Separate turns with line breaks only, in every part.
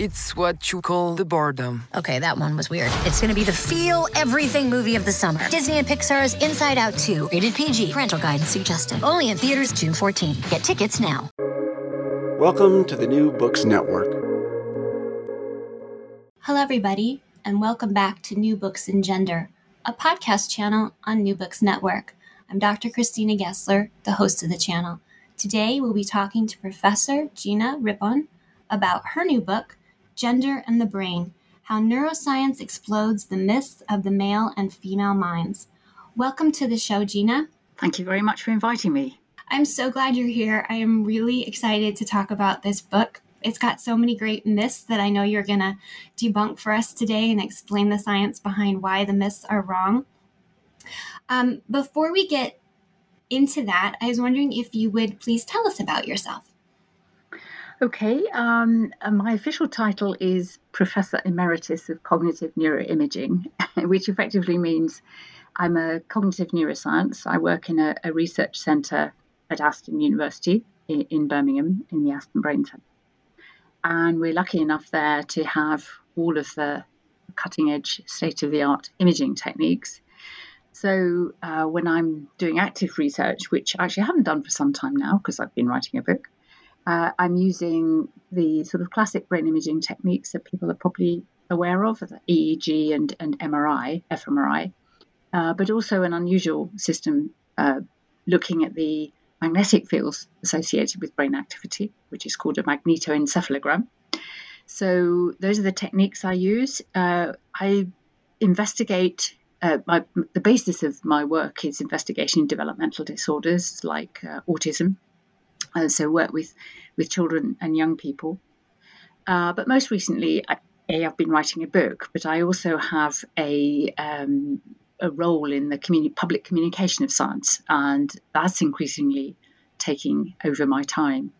It's what you call the boredom.
Okay, that one was weird. It's gonna be the feel everything movie of the summer. Disney and Pixar's Inside Out 2, rated PG. Parental guidance suggested. Only in theaters June 14. Get tickets now.
Welcome to the New Books Network.
Hello, everybody, and welcome back to New Books in Gender, a podcast channel on New Books Network. I'm Dr. Christina Gessler, the host of the channel. Today, we'll be talking to Professor Gina Rippon about her new book, Gender and the Brain How Neuroscience Explodes the Myths of the Male and Female Minds. Welcome to the show, Gina.
Thank you very much for inviting me.
I'm so glad you're here. I am really excited to talk about this book. It's got so many great myths that I know you're going to debunk for us today and explain the science behind why the myths are wrong. Um, before we get into that, I was wondering if you would please tell us about yourself.
Okay, um, uh, my official title is Professor Emeritus of Cognitive Neuroimaging, which effectively means I'm a cognitive neuroscience. I work in a, a research centre at Aston University in, in, Birmingham, in the Aston Brain Centre. And we're lucky enough there to have all of the cutting edge, state of the art imaging techniques. So uh, when I'm doing active research, which I actually haven't done for some time now because I've been writing a book, uh, I'm using the sort of classic brain imaging techniques that people are probably aware of, the EEG and, and MRI, fMRI, uh, but also an unusual system uh, looking at the magnetic fields associated with brain activity, which is called a magnetoencephalogram. So those are the techniques I use. Uh, I investigate. Uh, my, the basis of my work is investigation in developmental disorders like uh, autism, uh, so work with with children and young people. Uh, but most recently, I, have been writing a book, but I also have a um, a role in the communi- public communication of science, and that's increasingly taking over my time.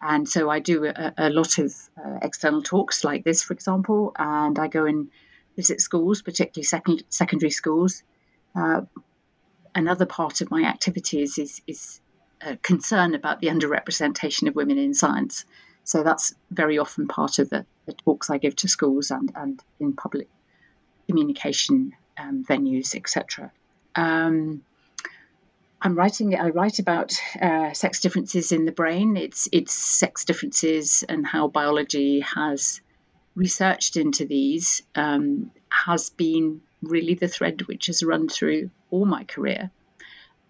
And so I do a, a lot of uh, external talks like this, for example, and I go and visit schools, particularly second, secondary schools. Uh, another part of my activities is, is concern about the underrepresentation of women in science. So that's very often part of the, the talks I give to schools and, and in public communication um, venues, etc. Um, I'm writing. I write about uh, sex differences in the brain. It's it's sex differences and how biology has researched into these um, has been really the thread which has run through all my career.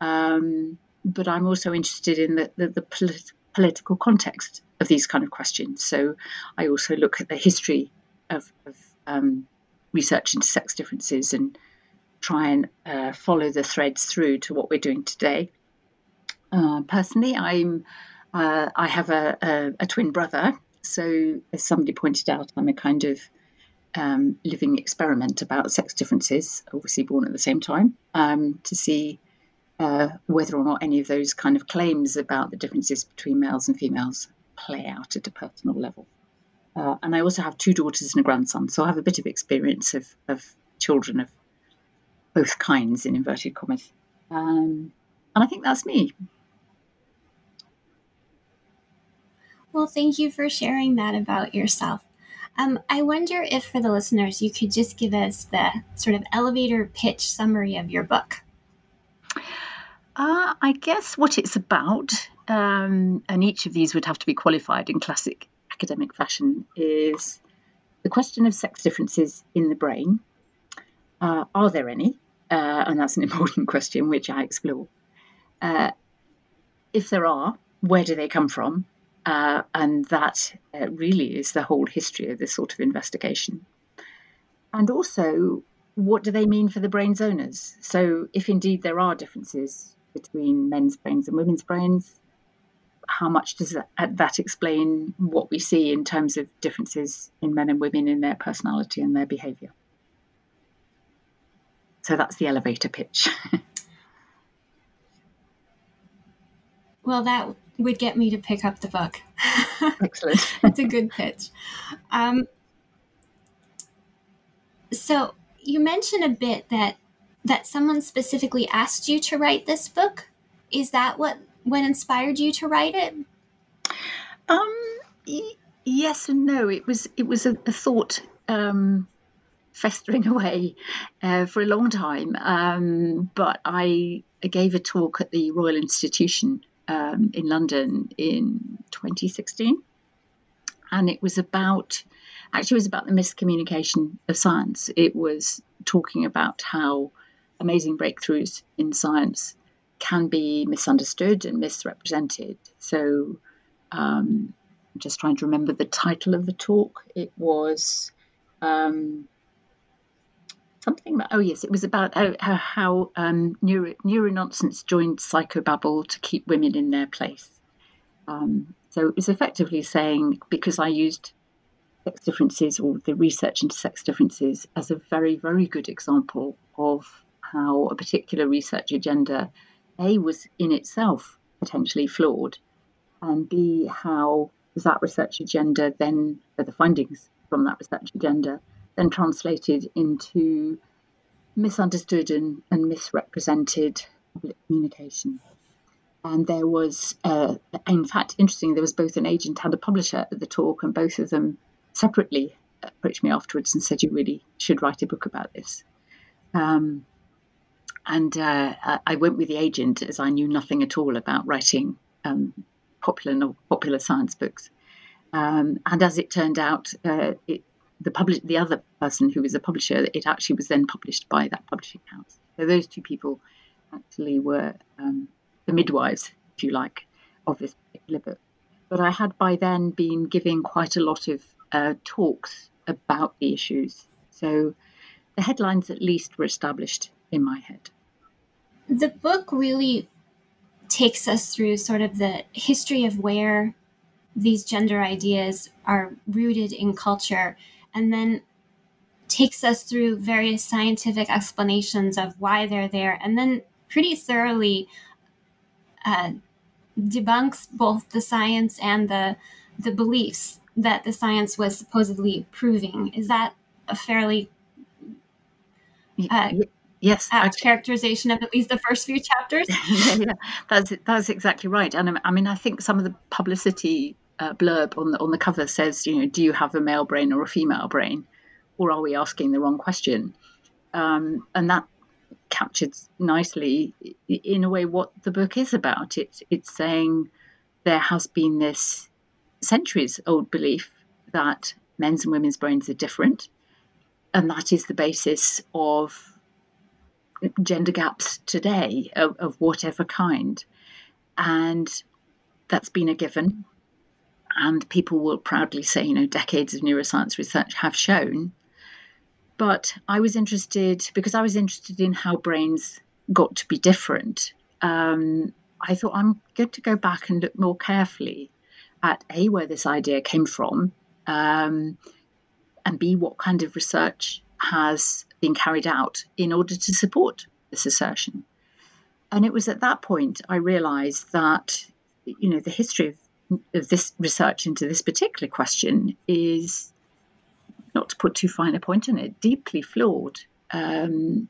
Um, but I'm also interested in the, the, the polit- political context of these kind of questions. So I also look at the history of, of um, research into sex differences and try and uh, follow the threads through to what we're doing today. Uh, personally, I'm uh, I have a, a, a, twin brother, so as somebody pointed out, I'm a kind of um, living experiment about sex differences, obviously born at the same time, um, to see uh, whether or not any of those kind of claims about the differences between males and females play out at a personal level. Uh, and I also have two daughters and a grandson, so I have a bit of experience of, of children of both kinds, in inverted commas. Um, and I think that's me.
Well, thank you for sharing that about yourself. Um, I wonder if for the listeners, you could just give us the sort of elevator pitch summary of your book.
Uh, I guess what it's about, um, and each of these would have to be qualified in classic academic fashion, is the question of sex differences in the brain. Uh, are there any? Uh, and that's an important question which I explore. Uh, if there are, where do they come from? Uh, and that uh, really is the whole history of this sort of investigation. And also, what do they mean for the brain's owners? So, if indeed there are differences between men's brains and women's brains? How much does that, that explain what we see in terms of differences in men and women in their personality and their behavior? So that's the elevator pitch.
well, that would get me to pick up the book.
Excellent.
That's a good pitch. Um, so you mentioned a bit that that someone specifically asked you to write this book. Is that what what inspired you to write it?
Um, y- yes and no. It was it was a, a thought um, festering away uh, for a long time. Um, but I, I gave a talk at the Royal Institution um, in London in 2016, and it was about actually it was about the miscommunication of science. It was talking about how amazing breakthroughs in science can be misunderstood and misrepresented. So, um, I'm just trying to remember the title of the talk. It was um, something about, oh, yes, it was about how, how um, neuro, neurononsense joined psychobabble to keep women in their place. Um, so it was effectively saying, because I used sex differences or the research into sex differences as a very, very good example of how a particular research agenda, A, was in itself potentially flawed, and B, how was that research agenda then, the findings from that research agenda, then translated into misunderstood and, and misrepresented public communication. And there was, uh, in fact, interesting, there was both an agent and a publisher at the talk, and both of them separately approached me afterwards and said, You really should write a book about this. Um, and uh, I went with the agent as I knew nothing at all about writing um, popular popular science books. Um, and as it turned out, uh, it, the the other person who was a publisher, it actually was then published by that publishing house. So those two people actually were um, the midwives, if you like, of this particular book. But I had by then been giving quite a lot of uh, talks about the issues. So the headlines at least were established in my head.
The book really takes us through sort of the history of where these gender ideas are rooted in culture and then takes us through various scientific explanations of why they're there and then pretty thoroughly uh, debunks both the science and the the beliefs that the science was supposedly proving. Is that a fairly
uh, yes
apt characterization of at least the first few chapters
yeah, yeah, that's that's exactly right and i mean i think some of the publicity uh, blurb on the on the cover says, you know, do you have a male brain or a female brain, or are we asking the wrong question? Um, and that captured nicely, in a way, what the book is about. It's it's saying there has been this centuries old belief that men's and women's brains are different, and that is the basis of gender gaps today of, of whatever kind, and that's been a given and people will proudly say, you know, decades of neuroscience research have shown. But I was interested because I was interested in how brains got to be different. Um, I thought I'm good to go back and look more carefully at A, where this idea came from, um, and B, what kind of research has been carried out in order to support this assertion. And it was at that point I realized that, you know, the history of of this research into this particular question is not to put too fine a point on it, deeply flawed um,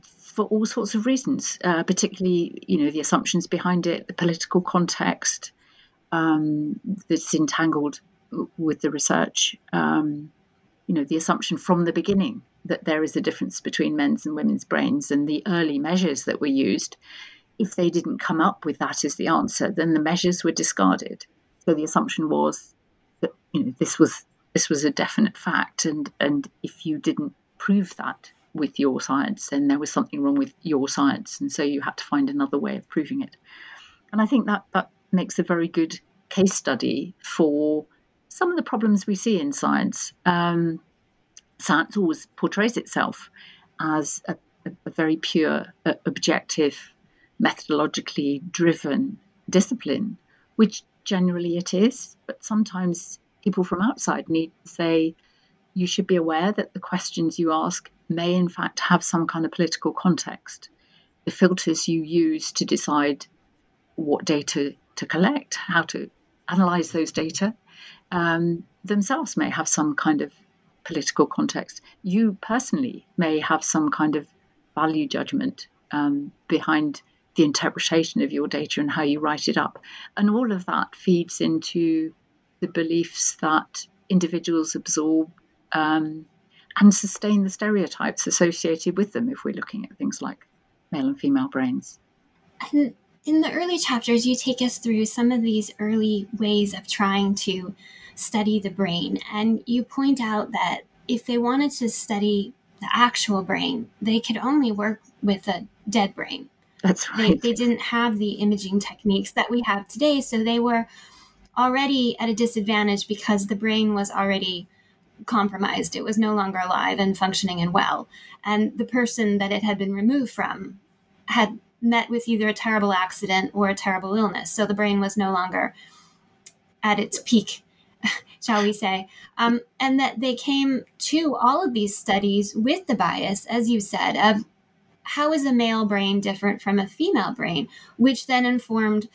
for all sorts of reasons, uh, particularly you know the assumptions behind it, the political context um, that's entangled with the research. Um, you know the assumption from the beginning that there is a difference between men's and women's brains, and the early measures that were used if they didn't come up with that as the answer, then the measures were discarded. So the assumption was that you know this was this was a definite fact, and and if you didn't prove that with your science, then there was something wrong with your science, and so you had to find another way of proving it. And I think that that makes a very good case study for some of the problems we see in science. Um, science always portrays itself as a, a, very pure, objective methodologically driven discipline, which generally it is, but sometimes people from outside need to say, you should be aware that the questions you ask may, in fact, have some kind of political context. The filters you use to decide what data to collect, how to analyze those data, um, themselves may have some kind of political context. You personally may have some kind of value judgment um, behind the interpretation of your data and how you write it up. And all of that feeds into the beliefs that individuals absorb um, and sustain the stereotypes associated with them if we're looking at things like male and female brains.
And in the early chapters, you take us through some of these early ways of trying to study the brain. And you point out that if they wanted to study the actual brain, they could only work with a dead brain.
That's right.
They, they didn't have the imaging techniques that we have today. So they were already at a disadvantage because the brain was already compromised. It was no longer alive and functioning and well. And the person that it had been removed from had met with either a terrible accident or a terrible illness. So the brain was no longer at its peak, shall we say. Um, and that they came to all of these studies with the bias, as you said, of how is a male brain different from a female brain, which then informed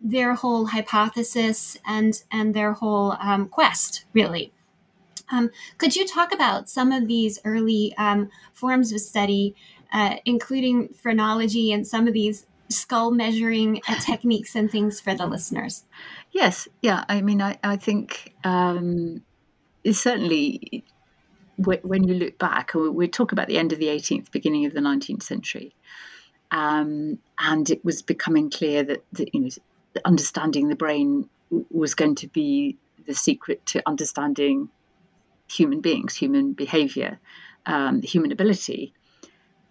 their whole hypothesis and and their whole um, quest, really. Um, could you talk about some of these early um, forms of study, uh, including phrenology and some of these skull measuring uh, techniques and things for the listeners?
Yes, yeah. I mean, I, I think um, certainly when you look back, we talk about the end of the 18th, beginning of the 19th century, um, and it was becoming clear that, that you know, understanding the brain was going to be the secret to understanding human beings, human behavior, um, human ability.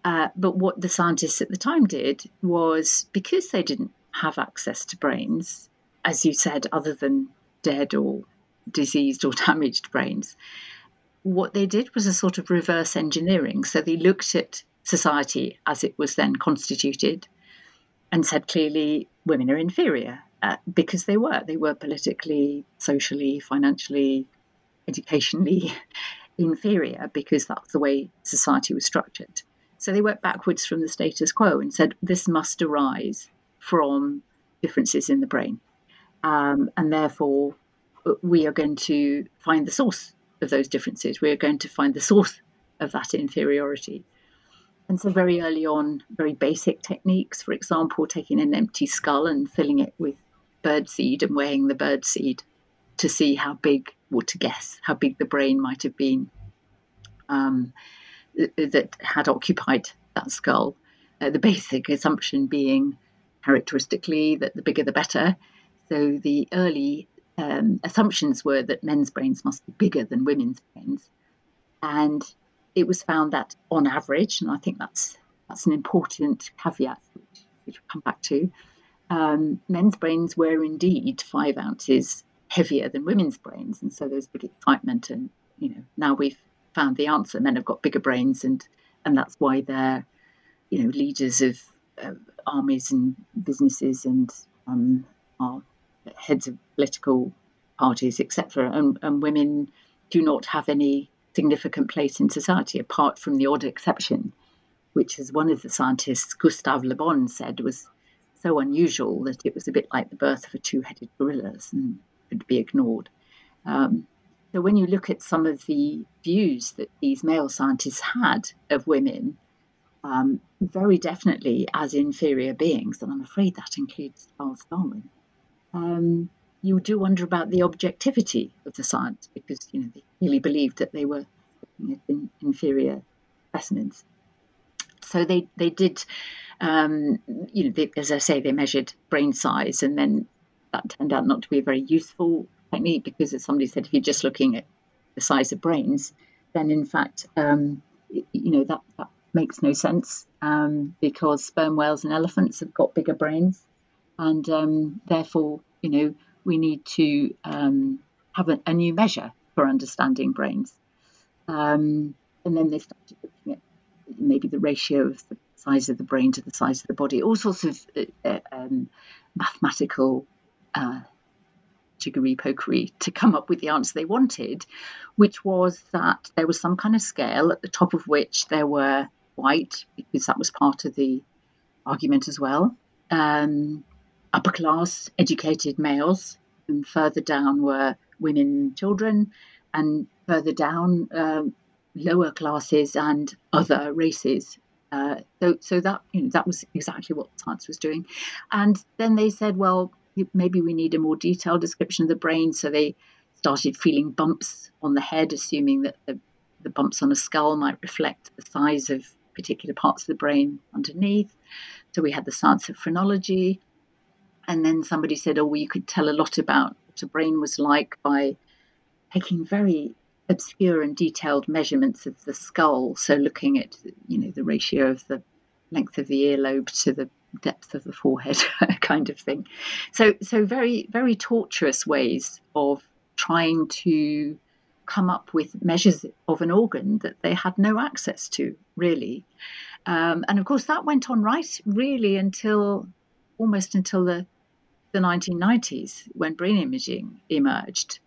Uh, but what the scientists at the time did was because they didn't have access to brains, as you said, other than dead or diseased or damaged brains, what they did was a sort of reverse engineering. So they looked at society as it was then constituted and said clearly women are inferior uh, because they were. They were politically, socially, financially, educationally inferior because that's the way society was structured. So they went backwards from the status quo and said this must arise from differences in the brain. Um, and therefore, uh, we are going to find the source of those differences. We are going to find the source of that inferiority. And so, very early on, very basic techniques, for example, taking an empty skull and filling it with bird seed and weighing the bird seed to see how big, or to guess how big the brain might have been um, that had occupied that skull. Uh, the basic assumption being characteristically that the bigger the better. So the early um, assumptions were that men's brains must be bigger than women's brains. And it was found that on average, and I think that's that's an important caveat which, which we'll come back to, um, men's brains were indeed five ounces heavier than women's brains, and so there's big excitement. And you know, now we've found the answer. Men have got bigger brains, and and that's why they're you know leaders of uh, armies and businesses and um, are heads of political parties, etc. And, and women do not have any significant place in society apart from the odd exception, which, as one of the scientists, Gustave Le Bon, said was so unusual that it was a bit like the birth of a two headed gorilla and could be ignored. Um, so, when you look at some of the views that these male scientists had of women, um, very definitely as inferior beings, and I'm afraid that includes Charles Darwin, um, you do wonder about the objectivity of the science because you know they really believed that they were in, inferior specimens. So they they did, um, you know, they, as I say, they measured brain size, and then that turned out not to be a very useful technique because, as somebody said, if you're just looking at the size of brains, then in fact, um, you know, that, that makes no sense um, because sperm whales and elephants have got bigger brains, and um, therefore, you know, we need to um, have a, a, new measure for understanding brains. Um, and then they started looking at maybe the ratio of the size of the brain to the size of the body, all sorts of uh, uh um, mathematical uh, jiggery pokery to come up with the answer they wanted, which was that there was some kind of scale at the top of which there were white, because that was part of the argument as well, um, upper class, educated males, and further down were women children, and further down, um, lower classes and other races. Uh, so, so that you know that was exactly what science was doing, and then they said, well, maybe we need a more detailed description of the brain. So they started feeling bumps on the head, assuming that the, the bumps on a skull might reflect the size of particular parts of the brain underneath. So we had the science of phrenology, and then somebody said, oh, well, you could tell a lot about what a brain was like by taking very obscure and detailed measurements of the skull. So looking at, you know, the ratio of the length of the earlobe to the depth of the forehead, kind of thing. So, so very, very tortuous ways of trying to come up with measures of an organ that they had no access to, really. Um, and of course, that went on right, really, until almost until the the 1990s when brain imaging emerged.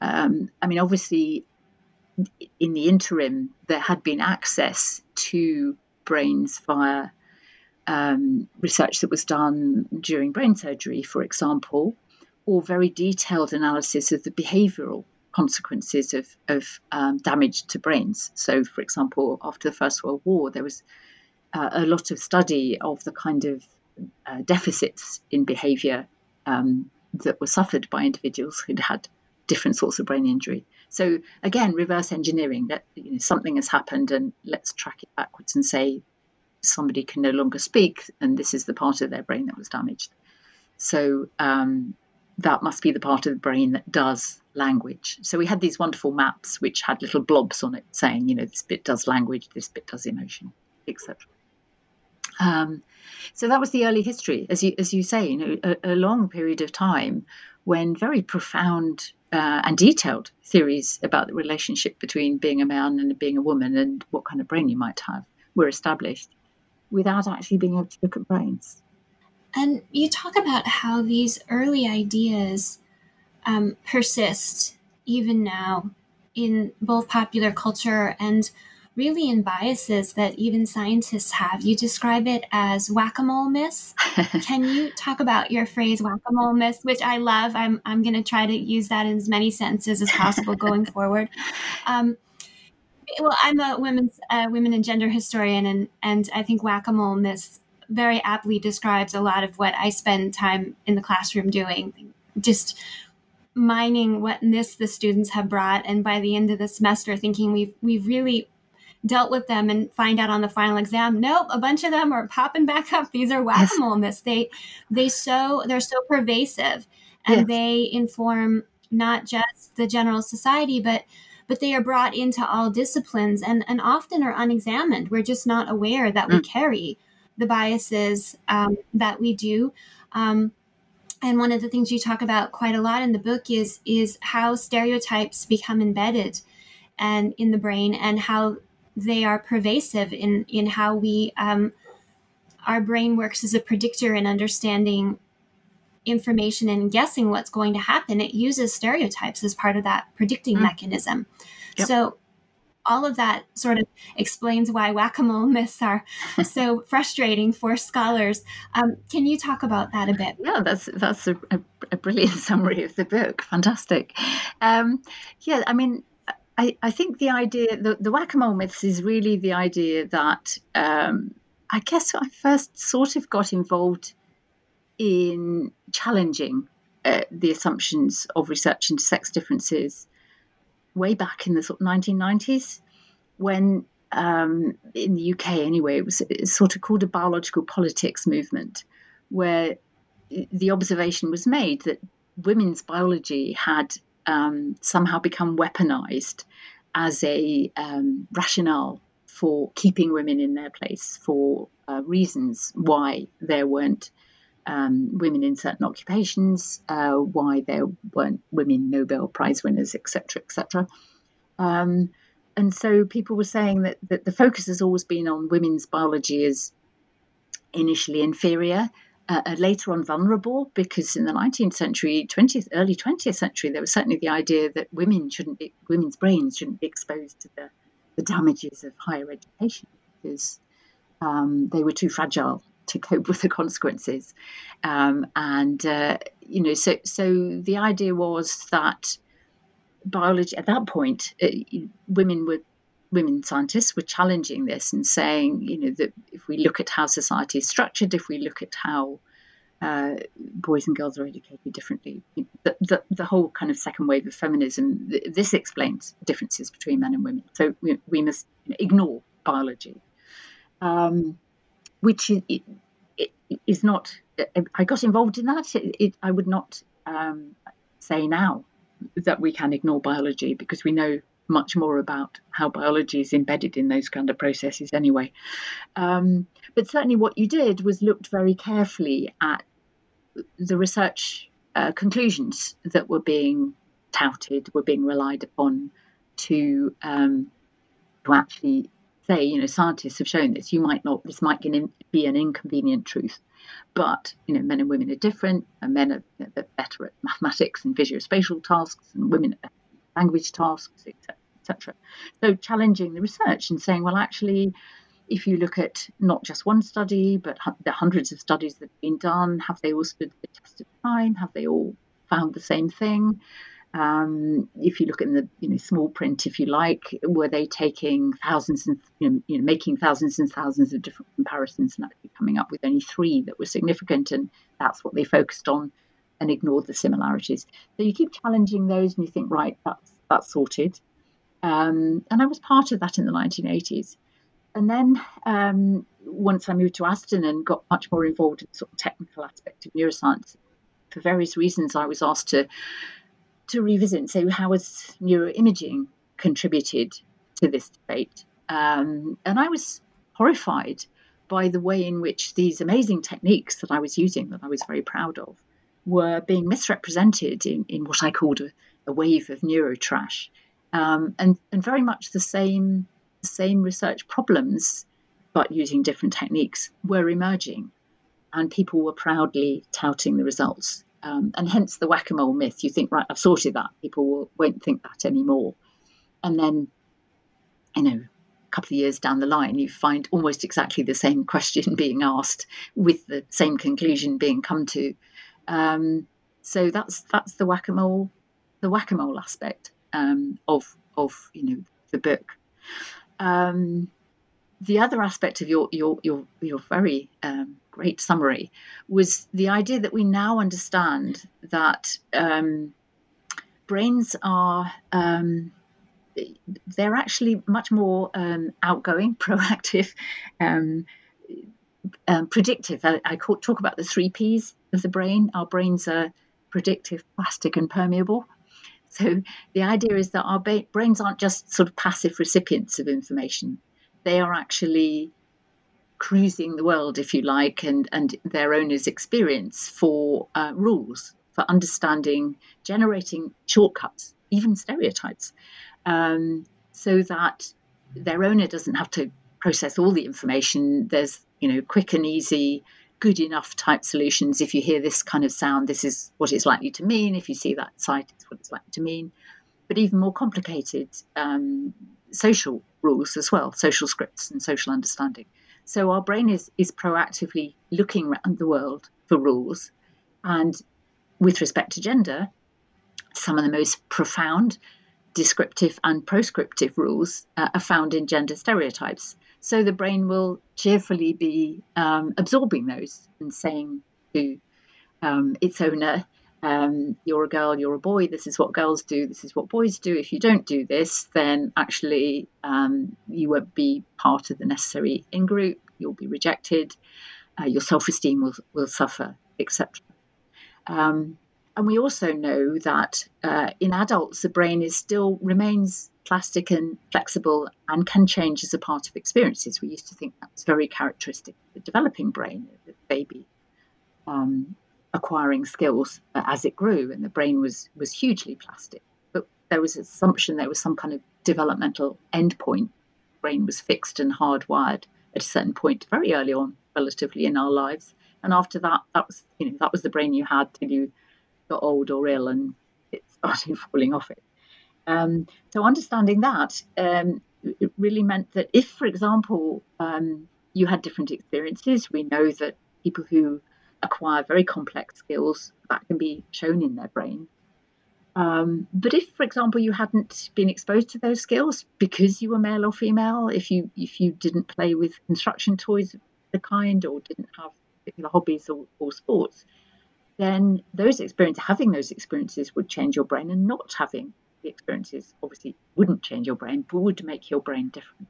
Um, I mean, obviously, in the interim, there had been access to brains via um, research that was done during brain surgery, for example, or very detailed analysis of the behavioral consequences of, of um, damage to brains. So, for example, after the First World War, there was uh, a lot of study of the kind of uh, deficits in behavior um, that were suffered by individuals who'd had different sorts of brain injury. So again, reverse engineering that you know, something has happened and let's track it backwards and say somebody can no longer speak and this is the part of their brain that was damaged. So um, that must be the part of the brain that does language. So we had these wonderful maps which had little blobs on it saying, you know, this bit does language, this bit does emotion, etc. Um, so that was the early history, as you as you say, you know, a, a long period of time when very profound uh, and detailed theories about the relationship between being a man and being a woman and what kind of brain you might have were established without actually being able to look at brains.
And you talk about how these early ideas um, persist even now in both popular culture and really in biases that even scientists have. You describe it as whack a mole myths. Can you talk about your phrase whack a mole myths, which I love? I'm, I'm going to try to use that in as many sentences as possible going forward. Um, well, I'm a women's uh, women and gender historian, and and I think whack a mole myths very aptly describes a lot of what I spend time in the classroom doing. Just mining what myths the students have brought, and by the end of the semester, thinking we've we've really dealt with them and find out on the final exam nope a bunch of them are popping back up these are whack-a-mole myths they they so they're so pervasive and yes. they inform not just the general society but but they are brought into all disciplines and and often are unexamined we're just not aware that mm. we carry the biases um, that we do um, and one of the things you talk about quite a lot in the book is is how stereotypes become embedded and in the brain and how they are pervasive in in how we um, our brain works as a predictor in understanding information and guessing what's going to happen. It uses stereotypes as part of that predicting mm. mechanism. Yep. So all of that sort of explains why whack-a-mole myths are so frustrating for scholars. Um, can you talk about that a bit?
Yeah, that's that's a, a, a brilliant summary of the book. Fantastic. Um, yeah, I mean, I, I think the idea, the, the whack a mole myths is really the idea that um, I guess I first sort of got involved in challenging uh, the assumptions of research into sex differences way back in the sort of 1990s when um, in the UK anyway, it was, sort of called a biological politics movement, where the observation was made that women's biology had um, somehow become weaponized as a um, rationale for keeping women in their place for uh, reasons why there weren't um, women in certain occupations, uh, why there weren't women Nobel Prize winners, etc., etc. Um, and so people were saying that, that the focus has always been on women's biology as initially inferior uh, uh, later on vulnerable because in the 19th century, 20th, early 20th century, there was certainly the idea that women shouldn't be, women's brains shouldn't be exposed to the, the damages of higher education because um, they were too fragile to cope with the consequences. Um, and uh, you know, so so the idea was that biology at that point, uh, women were women scientists were challenging this and saying, you know, that if we look at how society is structured, if we look at how uh, boys and girls are educated differently, the, the, the, whole kind of second wave of feminism, this explains differences between men and women. So we, we must ignore biology, um, which is, is not. I got involved in that. It, I would not um, say now that we can ignore biology because we know much more about how biology is embedded in those kind of processes anyway. Um, but certainly, what you did was looked very carefully at the research uh, conclusions that were being touted, were being relied upon to um, to actually say, you know, scientists have shown this. You might not, this might be an inconvenient truth, but you know, men and women are different, and men are, better at mathematics and visuospatial tasks, and women at language tasks, etc etc. So challenging the research and saying, well, actually, if you look at not just one study, but the hundreds of studies that have been done, have they all stood the test of time? Have they all found the same thing? Um, if you look in the you know small print, if you like, were they taking thousands and you know, you know, making thousands and thousands of different comparisons and actually coming up with only three that were significant, and that's what they focused on and ignored the similarities. So you keep challenging those, and you think, right, that's that's sorted. Um, and I was part of that in the 1980s. And then um, once I moved to Aston and got much more involved in sort of technical aspect of neuroscience, for various reasons, I was asked to to revisit and say how has neuroimaging contributed to this debate. Um, and I was horrified by the way in which these amazing techniques that I was using, that I was very proud of, were being misrepresented in, in what I called a, a wave of neurotrash um, and and very much the same same research problems, but using different techniques, were emerging, and people were proudly touting the results. Um, and hence the whack-a-mole myth. You think, right, I've sorted that. People will, won't think that anymore. And then, you know, a couple of years down the line, you find almost exactly the same question being asked with the same conclusion being come to. Um, so that's that's the whack-a-mole, the whack-a-mole aspect um, of of you know the book. Um, the other aspect of your your your your very um, great summary was the idea that we now understand that um, brains are um, they're actually much more um, outgoing, proactive, um, um, predictive. I, I, talk about the three P's of the brain. Our brains are predictive, plastic, and permeable. So the idea is that our ba- brains aren't just sort of passive recipients of information; they are actually cruising the world, if you like, and and their owners' experience for uh, rules, for understanding, generating shortcuts, even stereotypes, um, so that their owner doesn't have to process all the information. There's you know quick and easy good enough type solutions. If you hear this kind of sound, this is what it's likely to mean. If you see that sight, it's what it's likely to mean. But even more complicated um, social rules as well, social scripts and social understanding. So our brain is is proactively looking around the world for rules, and with respect to gender, some of the most profound descriptive and proscriptive rules uh, are found in gender stereotypes. So the brain will cheerfully be um, absorbing those and saying to um, its owner, um, you're a girl, you're a boy, this is what girls do, this is what boys do. If you don't do this, then actually um, you won't be part of the necessary in group, you'll be rejected, uh, your self esteem will, will suffer, etc. Um, and we also know that uh, in adults, the brain is still remains plastic and flexible and can change as a part of experiences. We used to think that was very characteristic of the developing brain, the baby um, acquiring skills as it grew, and the brain was was hugely plastic. But there was an assumption there was some kind of developmental endpoint. Brain was fixed and hardwired at a certain point very early on, relatively in our lives. And after that, that was you know that was the brain you had till you got old or ill and it started falling off it. Um, so understanding that um, it really meant that if, for example, um, you had different experiences. We know that people who acquire very complex skills that can be shown in their brain. Um, but if, for example, you hadn't been exposed to those skills because you were male or female, if you if you didn't play with construction toys of the kind or didn't have particular hobbies or, or sports, then those experiences, having those experiences, would change your brain, and not having the experiences obviously wouldn't change your brain, but would make your brain different.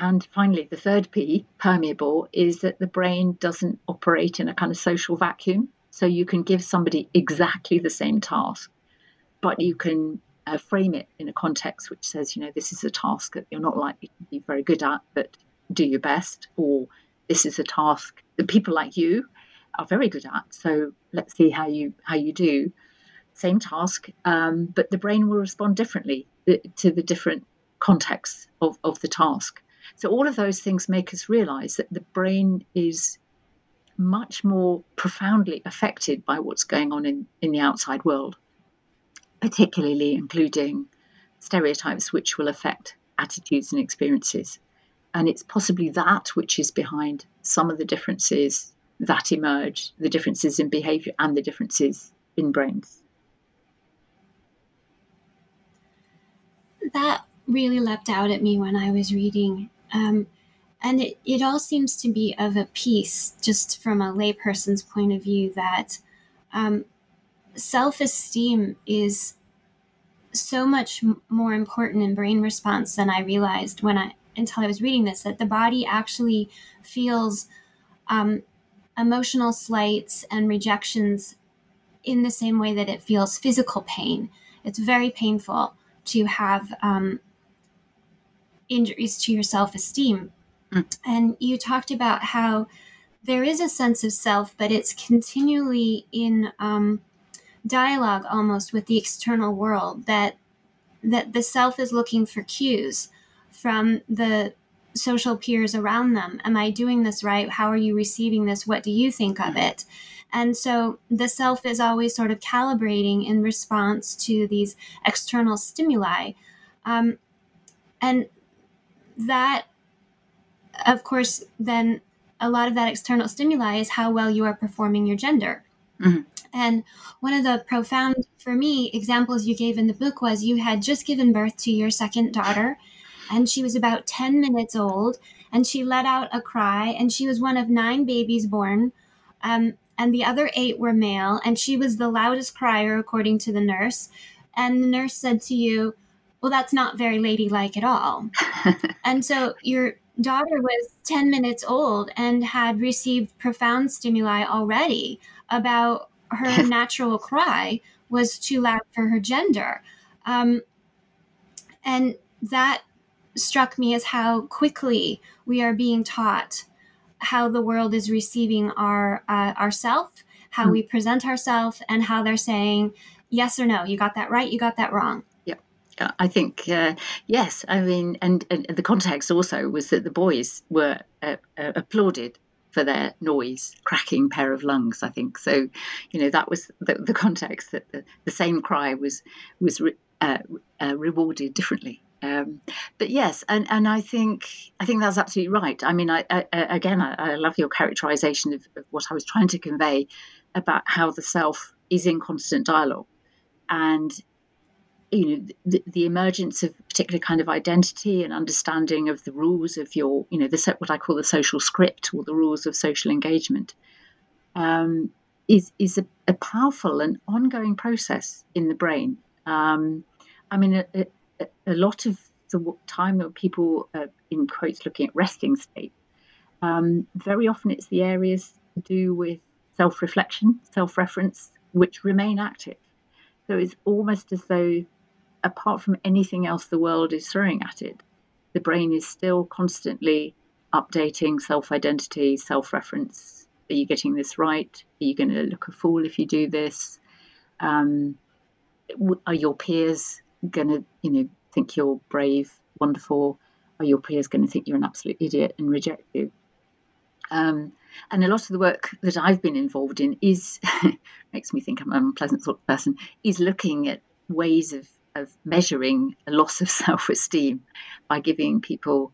And finally, the third P, permeable, is that the brain doesn't operate in a kind of social vacuum. So you can give somebody exactly the same task, but you can uh, frame it in a context which says, you know, this is a task that you're not likely to be very good at, but do your best, or this is a task that people like you are very good at. So let's see how you how you do. Same task, um, but the brain will respond differently uh, to the different contexts of, of the task. So all of those things make us realize that the brain is much more profoundly affected by what's going on in, in the outside world, particularly including stereotypes which will affect attitudes and experiences. And it's possibly that which is behind some of the differences that emerge the differences in behavior and the differences in brains.
That really leapt out at me when I was reading. Um, and it, it all seems to be of a piece, just from a layperson's point of view, that um, self esteem is so much more important in brain response than I realized when I until I was reading this that the body actually feels um, emotional slights and rejections in the same way that it feels physical pain. It's very painful to have um, injuries to your self esteem. Mm. And you talked about how there is a sense of self, but it's continually in um, dialogue almost with the external world that that the self is looking for cues from the social peers around them. Am I doing this right? How are you receiving this? What do you think of it? And so the self is always sort of calibrating in response to these external stimuli. Um, and that, of course, then a lot of that external stimuli is how well you are performing your gender. Mm-hmm. And one of the profound, for me, examples you gave in the book was you had just given birth to your second daughter and she was about 10 minutes old and she let out a cry and she was one of nine babies born um, and the other eight were male and she was the loudest crier according to the nurse and the nurse said to you well that's not very ladylike at all and so your daughter was 10 minutes old and had received profound stimuli already about her natural cry was too loud for her gender um, and that struck me as how quickly we are being taught how the world is receiving our uh, ourself, how mm. we present ourselves, and how they're saying yes or no. You got that right. You got that wrong.
I think uh, yes. I mean, and, and, the context also was that the boys were uh, uh, applauded for their noise, cracking pair of lungs. I think so. You know that was the, the context that the, the, same cry was was re, uh, uh, rewarded differently. Um, but yes, and, and I think I think that's absolutely right. I mean, I, I again, I, I, love your characterization of, of, what I was trying to convey about how the self is in constant dialogue, and you know the, the emergence of particular kind of identity and understanding of the rules of your, you know, the what I call the social script or the rules of social engagement. Um, is is a, a, powerful and ongoing process in the brain. Um, I mean, it, a lot of the time that people are in quotes looking at resting state, um, very often it's the areas to do with self reflection, self reference, which remain active. So it's almost as though, apart from anything else the world is throwing at it, the brain is still constantly updating self identity, self reference. Are you getting this right? Are you going to look a fool if you do this? Um, are your peers going to, you know, think you're brave, wonderful? Are your peers going to think you're an absolute idiot and reject you? Um, and a lot of the work that I've been involved in is makes me think I'm an unpleasant sort of person. Is looking at ways of of measuring a loss of self esteem by giving people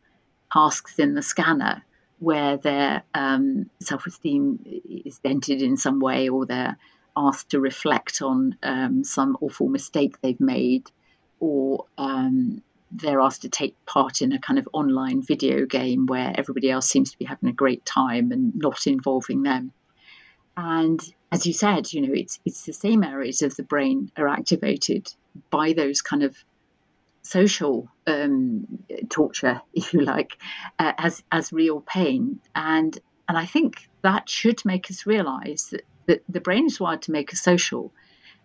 tasks in the scanner where their um, self esteem is dented in some way or they're asked to reflect on um, some awful mistake they've made or um, they're asked to take part in a kind of online video game where everybody else seems to be having a great time and not involving them. And as you said, you know, it's it's the same areas of the brain are activated by those kind of social um, torture, if you like, uh, as as real pain. And and I think that should make us realise that, that the brain is wired to make us social,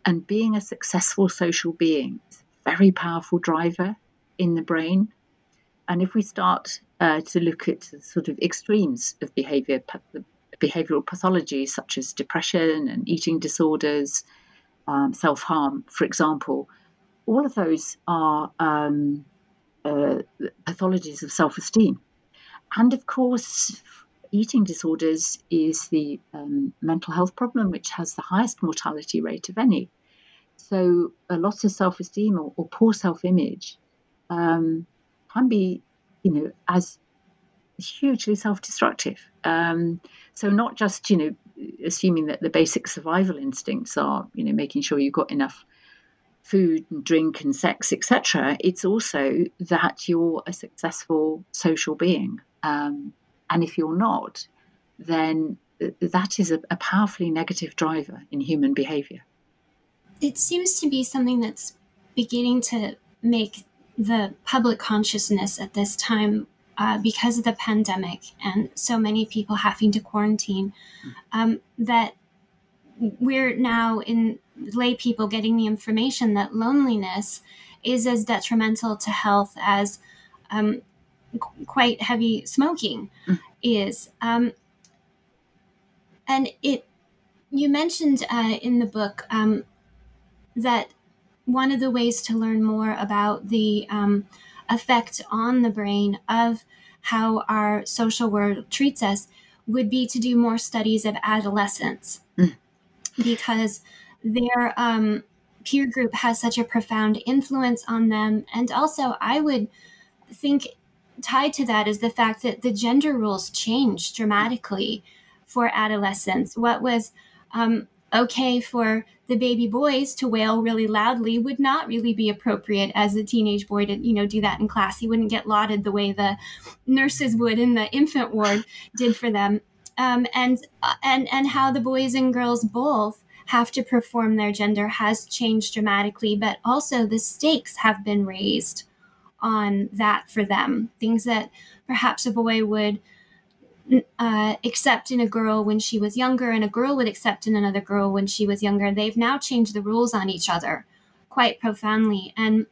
and being a successful social being is a very powerful driver in the brain. And if we start uh, to look at the sort of extremes of behavior, behavioral pathology such as depression and eating disorders, um, self harm, for example, all of those are um, uh, pathologies of self esteem. And of course, eating disorders is the um, mental health problem which has the highest mortality rate of any. So, a loss of self esteem or, or, poor self image um, can be, you know, as hugely self-destructive. Um, so not just you know assuming that the basic survival instincts are you know making sure you've got enough food and drink and sex etc. It's also that you're a successful social being, um, and if you're not, then that is a, a powerfully negative driver in human behavior.
It seems to be something that's beginning to make the public consciousness at this time uh, because of the pandemic and so many people having to quarantine, um, that we're now in lay people getting the information that loneliness is as detrimental to health as um, qu- quite heavy smoking mm. is. Um, and it, you mentioned uh, in the book um, that one of the ways to learn more about the um, effect on the brain of how our social world treats us would be to do more studies of adolescents mm. because their um, peer group has such a profound influence on them. And also, I would think tied to that is the fact that the gender roles change dramatically for adolescents. What was um, okay for the baby boys to wail really loudly would not really be appropriate as a teenage boy to you know do that in class. He wouldn't get lauded the way the nurses would in the infant ward did for them. Um, and uh, and and how the boys and girls both have to perform their gender has changed dramatically but also the stakes have been raised on that for them. Things that perhaps a boy would uh, accept in a girl when she was younger and a girl would accept in another girl when she was younger. They've now changed the rules on each other quite profoundly. And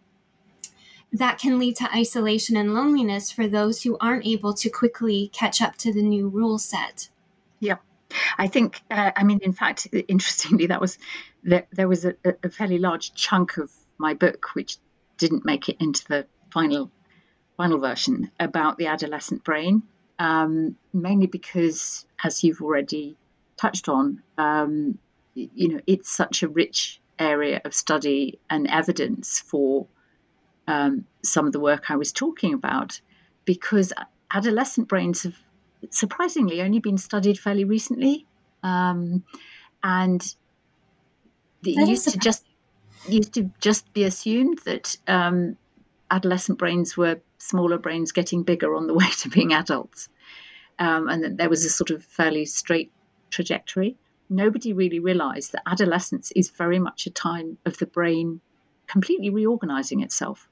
that can lead to isolation and loneliness for those who aren't able to quickly catch up to the new rule set.
Yep. I think, uh, I mean, in fact, interestingly, that was there, there was a, a, fairly large chunk of my book which didn't make it into the final final version about the adolescent brain um, mainly because, as you've already touched on, um, you know, it's such a rich area of study and evidence for um, some of the work I was talking about, because adolescent brains have surprisingly only been studied fairly recently, um, and it used to just used to just be assumed that um, adolescent brains were smaller brains getting bigger on the way to being adults. Um, and that there was a sort of fairly straight trajectory. Nobody really realized that adolescence is very much a time of the brain completely reorganizing itself.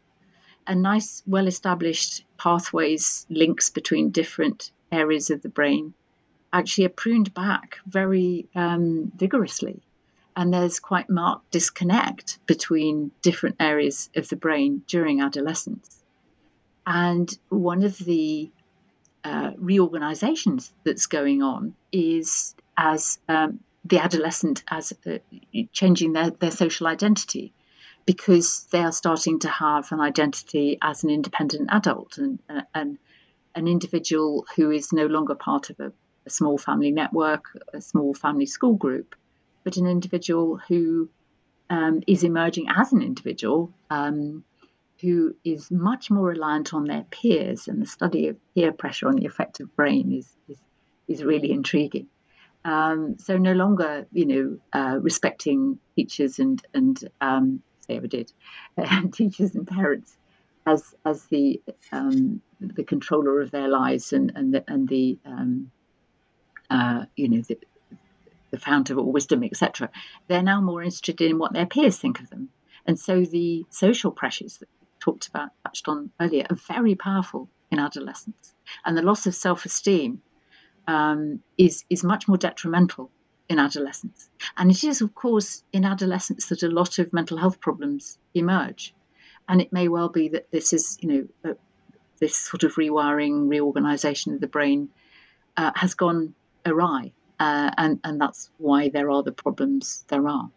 And nice, well established pathways, links between different areas of the brain actually are pruned back very um, vigorously. And there's quite marked disconnect between different areas of the brain during adolescence. And one of the uh, reorganizations that's going on is as um, the adolescent as uh, changing their, their social identity because they are starting to have an identity as an independent adult and, uh, and an individual who is no longer part of a, a, small family network, a small family school group, but an individual who um, is emerging as an individual um, who is much more reliant on their peers, and the study of peer pressure on the affected brain is, is, is really intriguing. Um, so no longer, you know, uh, respecting teachers and and um, they ever did, and teachers and parents as as the um, the controller of their lives and and the, and the um, uh, you know the, the fount of all wisdom, etc. They're now more interested in what their peers think of them, and so the social pressures that talked about, touched on earlier, are very powerful in adolescence, and the loss of self-esteem um, is is much more detrimental in adolescence. And it is, of course, in adolescence that a lot of mental health problems emerge. And it may well be that this is, you know, uh, this sort of rewiring, reorganization of the brain uh, has gone awry. Uh, and, and that's why there are the problems there are.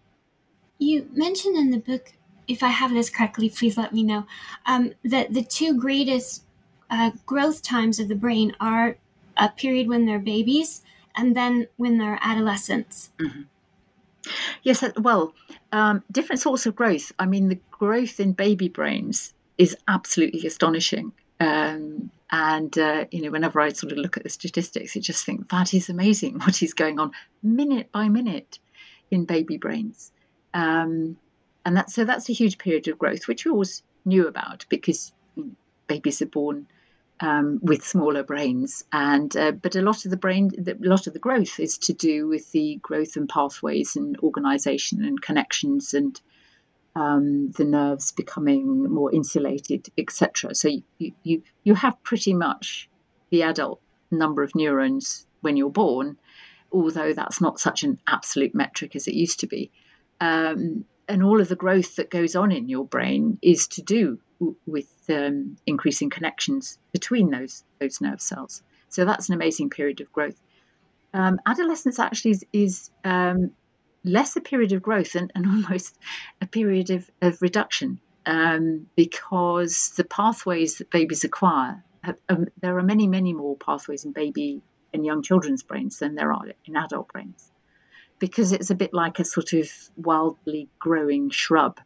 You mentioned in the book, if I have this correctly, please let me know, um, that the two greatest uh, growth times of the brain are a period when they're babies and then when they're adolescents.
Mm-hmm. Yes, well, um, different sorts of growth. I mean, the growth in baby brains is absolutely astonishing. Um, and uh, you know, whenever I sort of look at the statistics, I just think that is amazing what is going on minute by minute in baby brains. Um, and that so that's a huge period of growth, which we always knew about because babies are born um, with smaller brains. And uh, but a lot of the brain, a lot of the growth is to do with the growth and pathways and organisation and connections and um, the nerves becoming more insulated, etc. So you, you you have pretty much the adult number of neurons when you're born, although that's not such an absolute metric as it used to be. Um, and all of the growth that goes on in your brain is to do with um, increasing connections between those those nerve cells. So that's an amazing period of growth. Um, adolescence actually is, is um, less a period of growth and, and almost a period of, of reduction um, because the pathways that babies acquire, have, um, there are many, many more pathways in baby and young children's brains than there are in adult brains because it's a bit like a sort of wildly growing shrub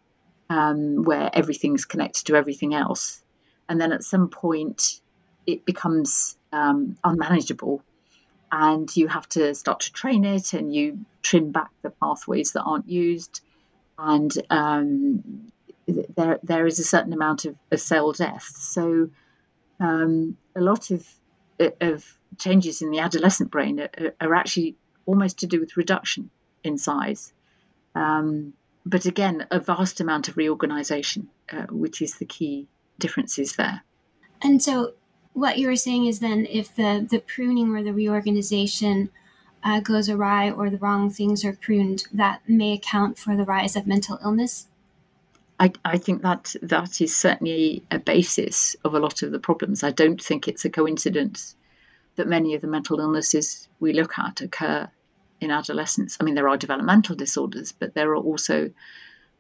um, where everything's connected to everything else. And then at some point, it becomes um, unmanageable and you have to start to train it and you trim back the pathways that aren't used. And um, there, there is a certain amount of, of cell death. So um, a lot of, of changes in the adolescent brain are, are actually almost to do with reduction in size. Um, but again, a vast amount of reorganization, uh, which is the key differences there.
And so, what you were saying is then if the, the pruning or the reorganization uh, goes awry or the wrong things are pruned, that may account for the rise of mental illness?
I, I think that that is certainly a basis of a lot of the problems. I don't think it's a coincidence that many of the mental illnesses we look at occur in adolescence. I mean, there are developmental disorders, but there are also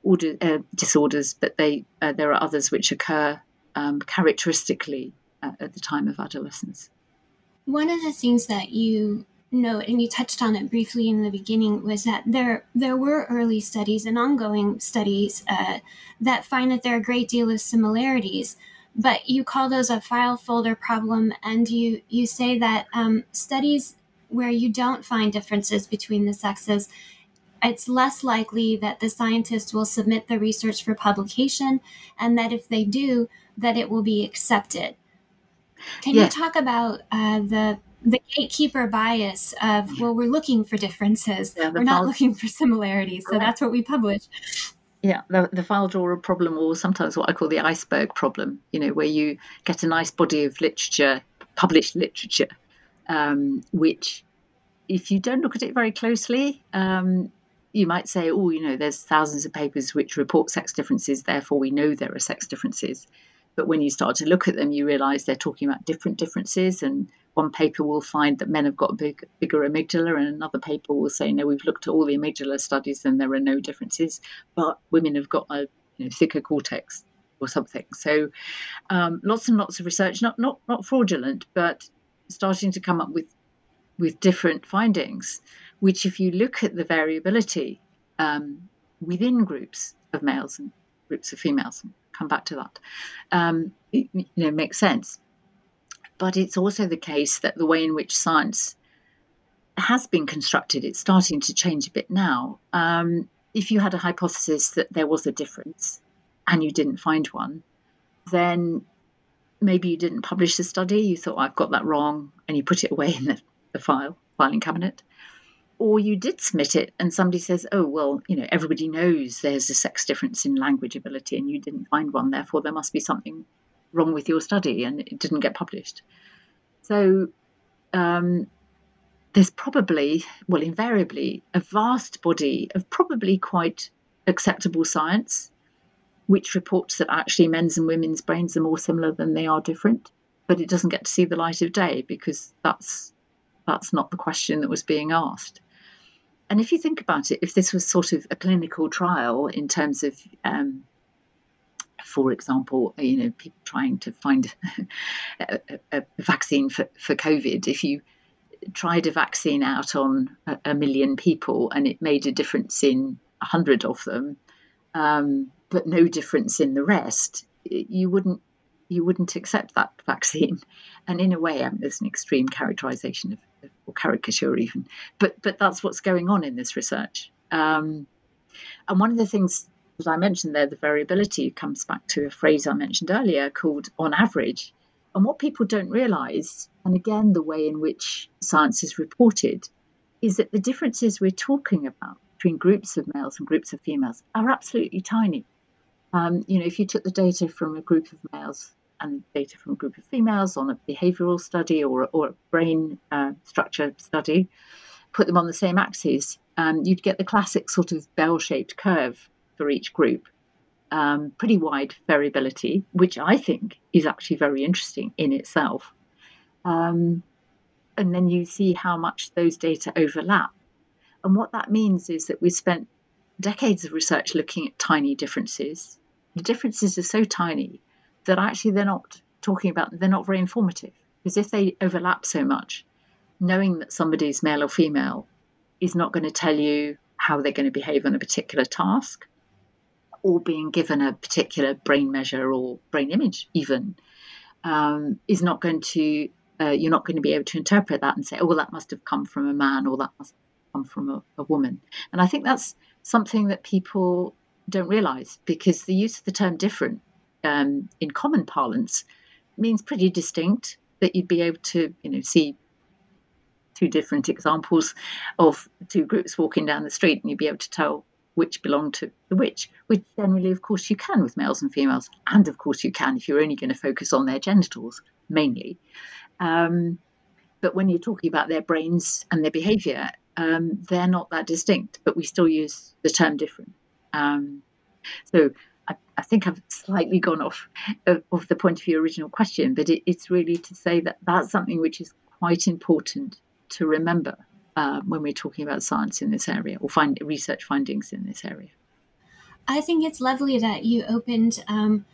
order, uh, disorders, but they uh, there are others which occur um, characteristically at, at the time of adolescence.
One of the things that you note, and you touched on it briefly in the beginning, was that there there were early studies and ongoing studies uh, that find that there are a great deal of similarities. But you call those a file folder problem, and you you say that um, studies where you don't find differences between the sexes, it's less likely that the scientists will submit the research for publication, and that if they do, that it will be accepted. Can yeah. you talk about uh, the the gatekeeper bias of well, we're looking for differences, yeah, we're not looking for similarities, so that's what we publish.
Yeah, the, the file drawer problem, or sometimes what I call the iceberg problem, you know, where you get a nice body of literature, published literature, um, which, if you don't look at it very closely, um, you might say, oh, you know, there's thousands of papers which report sex differences, therefore we know there are sex differences. But when you start to look at them, you realize they're talking about different differences. And one paper will find that men have got a big, bigger amygdala, and another paper will say, no, we've looked at all the amygdala studies and there are no differences, but women have got a you know, thicker cortex or something. So um, lots and lots of research, not, not, not fraudulent, but starting to come up with with different findings, which, if you look at the variability um, within groups of males and groups of females. Come back to that. Um, it, you know, makes sense. But it's also the case that the way in which science has been constructed, it's starting to change a bit now. Um, if you had a hypothesis that there was a difference and you didn't find one, then maybe you didn't publish the study, you thought, I've got that wrong, and you put it away in the, the file, filing cabinet. Or you did submit it and somebody says, oh, well, you know, everybody knows there's a sex difference in language ability and you didn't find one, therefore there must be something wrong with your study and it didn't get published. So um, there's probably, well, invariably, a vast body of probably quite acceptable science which reports that actually men's and women's brains are more similar than they are different, but it doesn't get to see the light of day because that's that's not the question that was being asked. And if you think about it, if this was sort of a clinical trial in terms of, um, for example, you know, people trying to find a, a, vaccine for, for COVID, if you tried a vaccine out on a, million people and it made a difference in a hundred of them, um, but no difference in the rest, you wouldn't you wouldn't accept that vaccine. And in a way, I mean, there's an extreme characterization of, or caricature even, but but that's what's going on in this research. Um, and one of the things that I mentioned there, the variability comes back to a phrase I mentioned earlier called on average. And what people don't realize, and again, the way in which science is reported, is that the differences we're talking about between groups of males and groups of females are absolutely tiny. Um, you know, if you took the data from a group of males and data from a group of females on a behavioral study or, or a brain uh, structure study, put them on the same axes, um, you'd get the classic sort of bell shaped curve for each group. Um, pretty wide variability, which I think is actually very interesting in itself. Um, and then you see how much those data overlap. And what that means is that we spent decades of research looking at tiny differences the differences are so tiny that actually they're not talking about, they're not very informative. Because if they overlap so much, knowing that somebody's male or female is not going to tell you how they're going to behave on a particular task or being given a particular brain measure or brain image, even, um, is not going to, uh, you're not going to be able to interpret that and say, oh, well, that must have come from a man or that must have come from a, a woman. And I think that's something that people don't realize because the use of the term different um, in common parlance means pretty distinct that you'd be able to you know see two different examples of two groups walking down the street and you'd be able to tell which belong to the which which generally of course you can with males and females and of course you can if you're only going to focus on their genitals mainly. Um, but when you're talking about their brains and their behavior um, they're not that distinct but we still use the term different. Um, so I, I, think I've slightly gone off of, of, the point of your original question, but it, it's really to say that that's something which is quite important to remember uh, when we're talking about science in this area or find research findings in this area.
I think it's lovely that you opened um,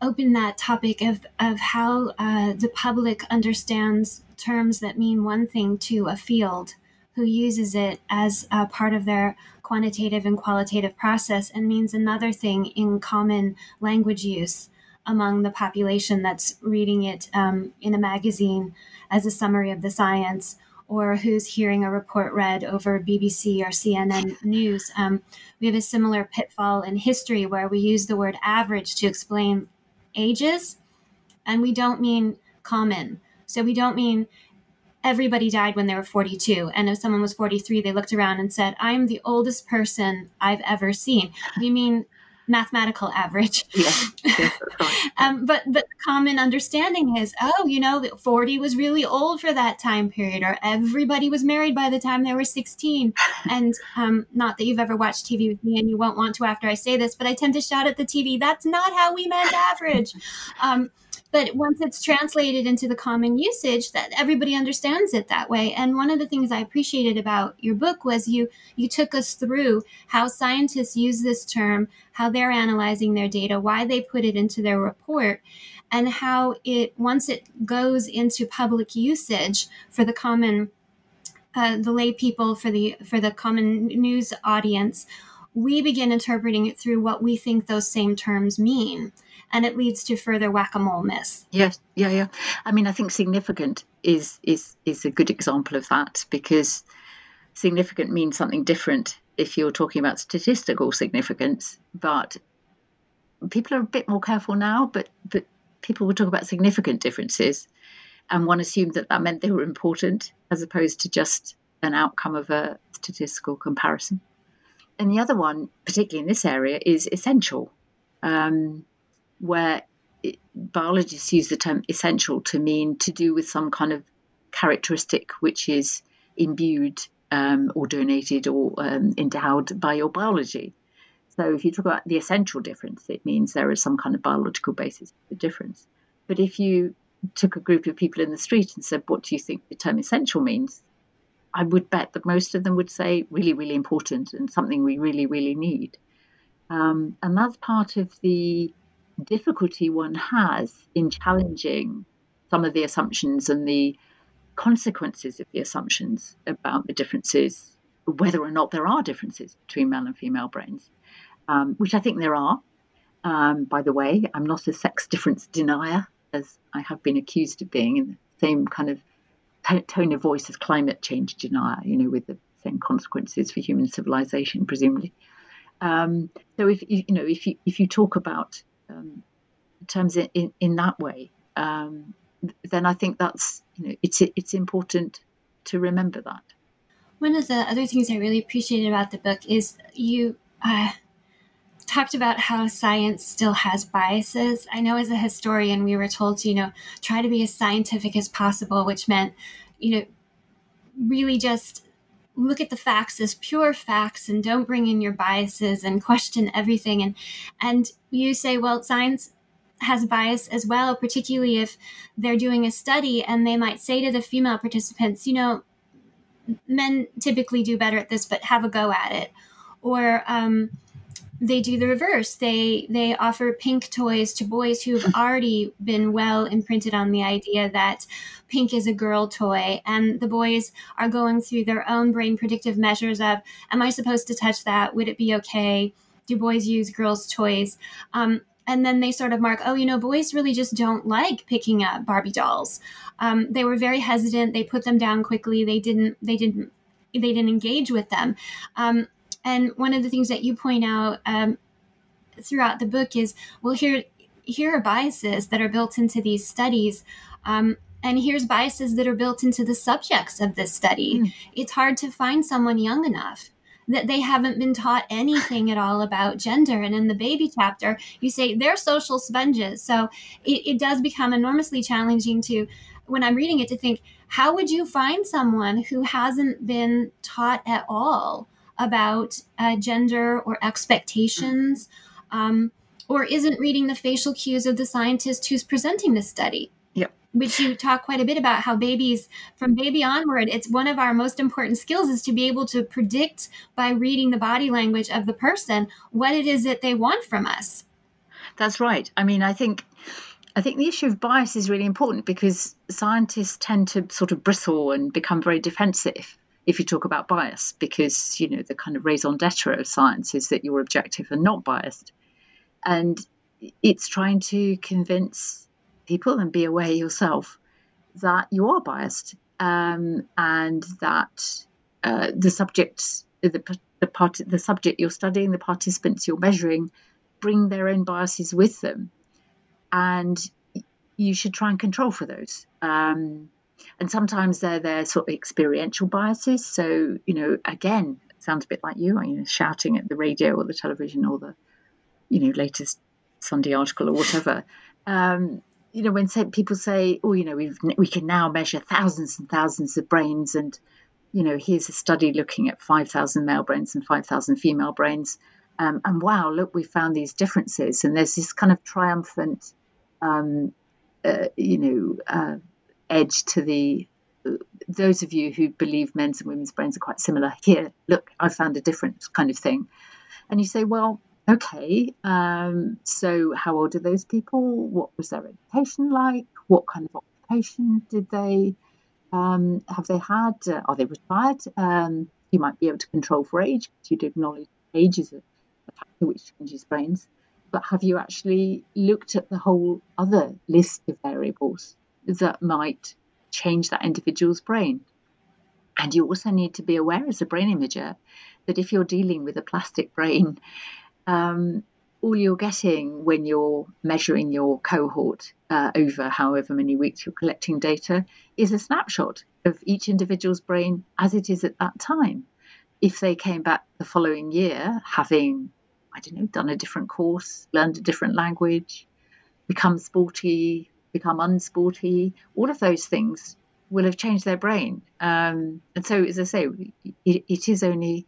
open that topic of of how uh, the public understands terms that mean one thing to a field who uses it as a part of their quantitative and qualitative process and means another thing in common language use among the population that's reading it um, in a magazine as a summary of the science or who's hearing a report read over BBC or CNN news. Um, we have a similar pitfall in history where we use the word average to explain ages, and we don't mean common. So we don't mean everybody died when they were 42. And if someone was 43, they looked around and said, I'm the oldest person I've ever seen. We mean mathematical average. Yeah. um, but but common understanding is, oh, you know, 40 was really old for that time period, or everybody was married by the time they were 16. And um, not that you've ever watched TV with me, and you won't want to after I say this, but I tend to shout at the TV, that's not how we meant average. Um, but once it's translated into the common usage that everybody understands it that way and one of the things i appreciated about your book was you you took us through how scientists use this term how they're analyzing their data why they put it into their report and how it once it goes into public usage for the common uh, the lay people for the for the common news audience we begin interpreting it through what we think those same terms mean. And it leads to further whack-a-mole myths.
Yes, yeah, yeah. I mean, I think significant is is is a good example of that because significant means something different if you're talking about statistical significance, but people are a bit more careful now, but but people will talk about significant differences, and one assumed that that meant they were important as opposed to just an outcome of a statistical comparison. And the other one, particularly in this area, is essential, um, where it, biologists use the term essential to mean to do with some kind of characteristic which is imbued um, or donated or um, endowed by your biology. So if you talk about the essential difference, it means there is some kind of biological basis for the difference. But if you took a group of people in the street and said, What do you think the term essential means? I would bet that most of them would say really, really important and something we really, really need. Um, and that's part of the difficulty one has in challenging some of the assumptions and the consequences of the assumptions about the differences, whether or not there are differences between male and female brains um, which I think there are. Um, by the way, I'm not a sex difference denier, as I have been accused of being, in the same kind of tone of voice as climate change denier, you know, with the same consequences for human civilization, presumably. Um, so if you know if you if you talk about um, terms in, in, in that way, um, then I think that's you know it's it's important to remember that.
One of the other things I really appreciated about the book is you uh, talked about how science still has biases. I know as a historian, we were told to, you know, try to be as scientific as possible, which meant, you know, really just look at the facts as pure facts and don't bring in your biases and question everything. And and you say, well, science has bias as well, particularly if they're doing a study and they might say to the female participants, you know, men typically do better at this, but have a go at it. Or um, they do the reverse. They they offer pink toys to boys who've already been well imprinted on the idea that pink is a girl toy, and the boys are going through their own brain predictive measures of, am I supposed to touch that? Would it be okay? Do boys use girls' toys? Um, and then they sort of mark, oh, you know, boys really just don't like picking up Barbie dolls. Um, they were very hesitant. They put them down quickly. They didn't. They didn't. They didn't engage with them. Um, and one of the things that you point out um, throughout the book is, well, here here are biases that are built into these studies. Um, and here's biases that are built into the subjects of this study. Mm. It's hard to find someone young enough that they haven't been taught anything at all about gender. And in the baby chapter, you say they're social sponges. So it, it does become enormously challenging to, when I'm reading it, to think, how would you find someone who hasn't been taught at all about uh, gender or expectations, um, or isn't reading the facial cues of the scientist who's presenting the study.
Yep.
Which you talk quite a bit about how babies, from baby onward, it's one of our most important skills is to be able to predict by reading the body language of the person what it is that they want from us.
That's right. I mean, I think I think the issue of bias is really important because scientists tend to sort of bristle and become very defensive if you talk about bias, because you know the kind of raison d'etre of science is that you're objective and not biased, and it's trying to convince people and be aware yourself that you are biased um, and that uh, the subjects, the the part, the subject you're studying, the participants you're measuring, bring their own biases with them, and you should try and control for those. Um, and sometimes they're their sort of experiential biases. So, you know, again, sounds a bit like you, you know, shouting at the radio or the television or the, you know, latest Sunday article or whatever. Um, you know, when people say, "Oh, you know, we we can now measure thousands and thousands of brains," and you know, here's a study looking at five thousand male brains and five thousand female brains, um, and wow, look, we found these differences, and there's this kind of triumphant, um, uh, you know, uh, edge to the those of you who believe men's and women's brains are quite similar here look i found a different kind of thing. And you say well okay um, so how old are those people? What was their education like? What kind of occupation did they um, have they had? Uh, are they retired? Um, you might be able to control for age because you'd acknowledge age is a, factor which changes brains, but have you actually looked at the whole other list of variables that might change that individual's brain? And you also need to be aware as a brain imager that if you're dealing with a plastic brain, um, all you're getting when you're measuring your cohort uh, over however many weeks you're collecting data is a snapshot of each individual's brain as it is at that time. If they came back the following year having, I don't know, done a different course, learned a different language, become sporty, become unsporty, all of those things will have changed their brain. Um, and so, as I say, it, it is only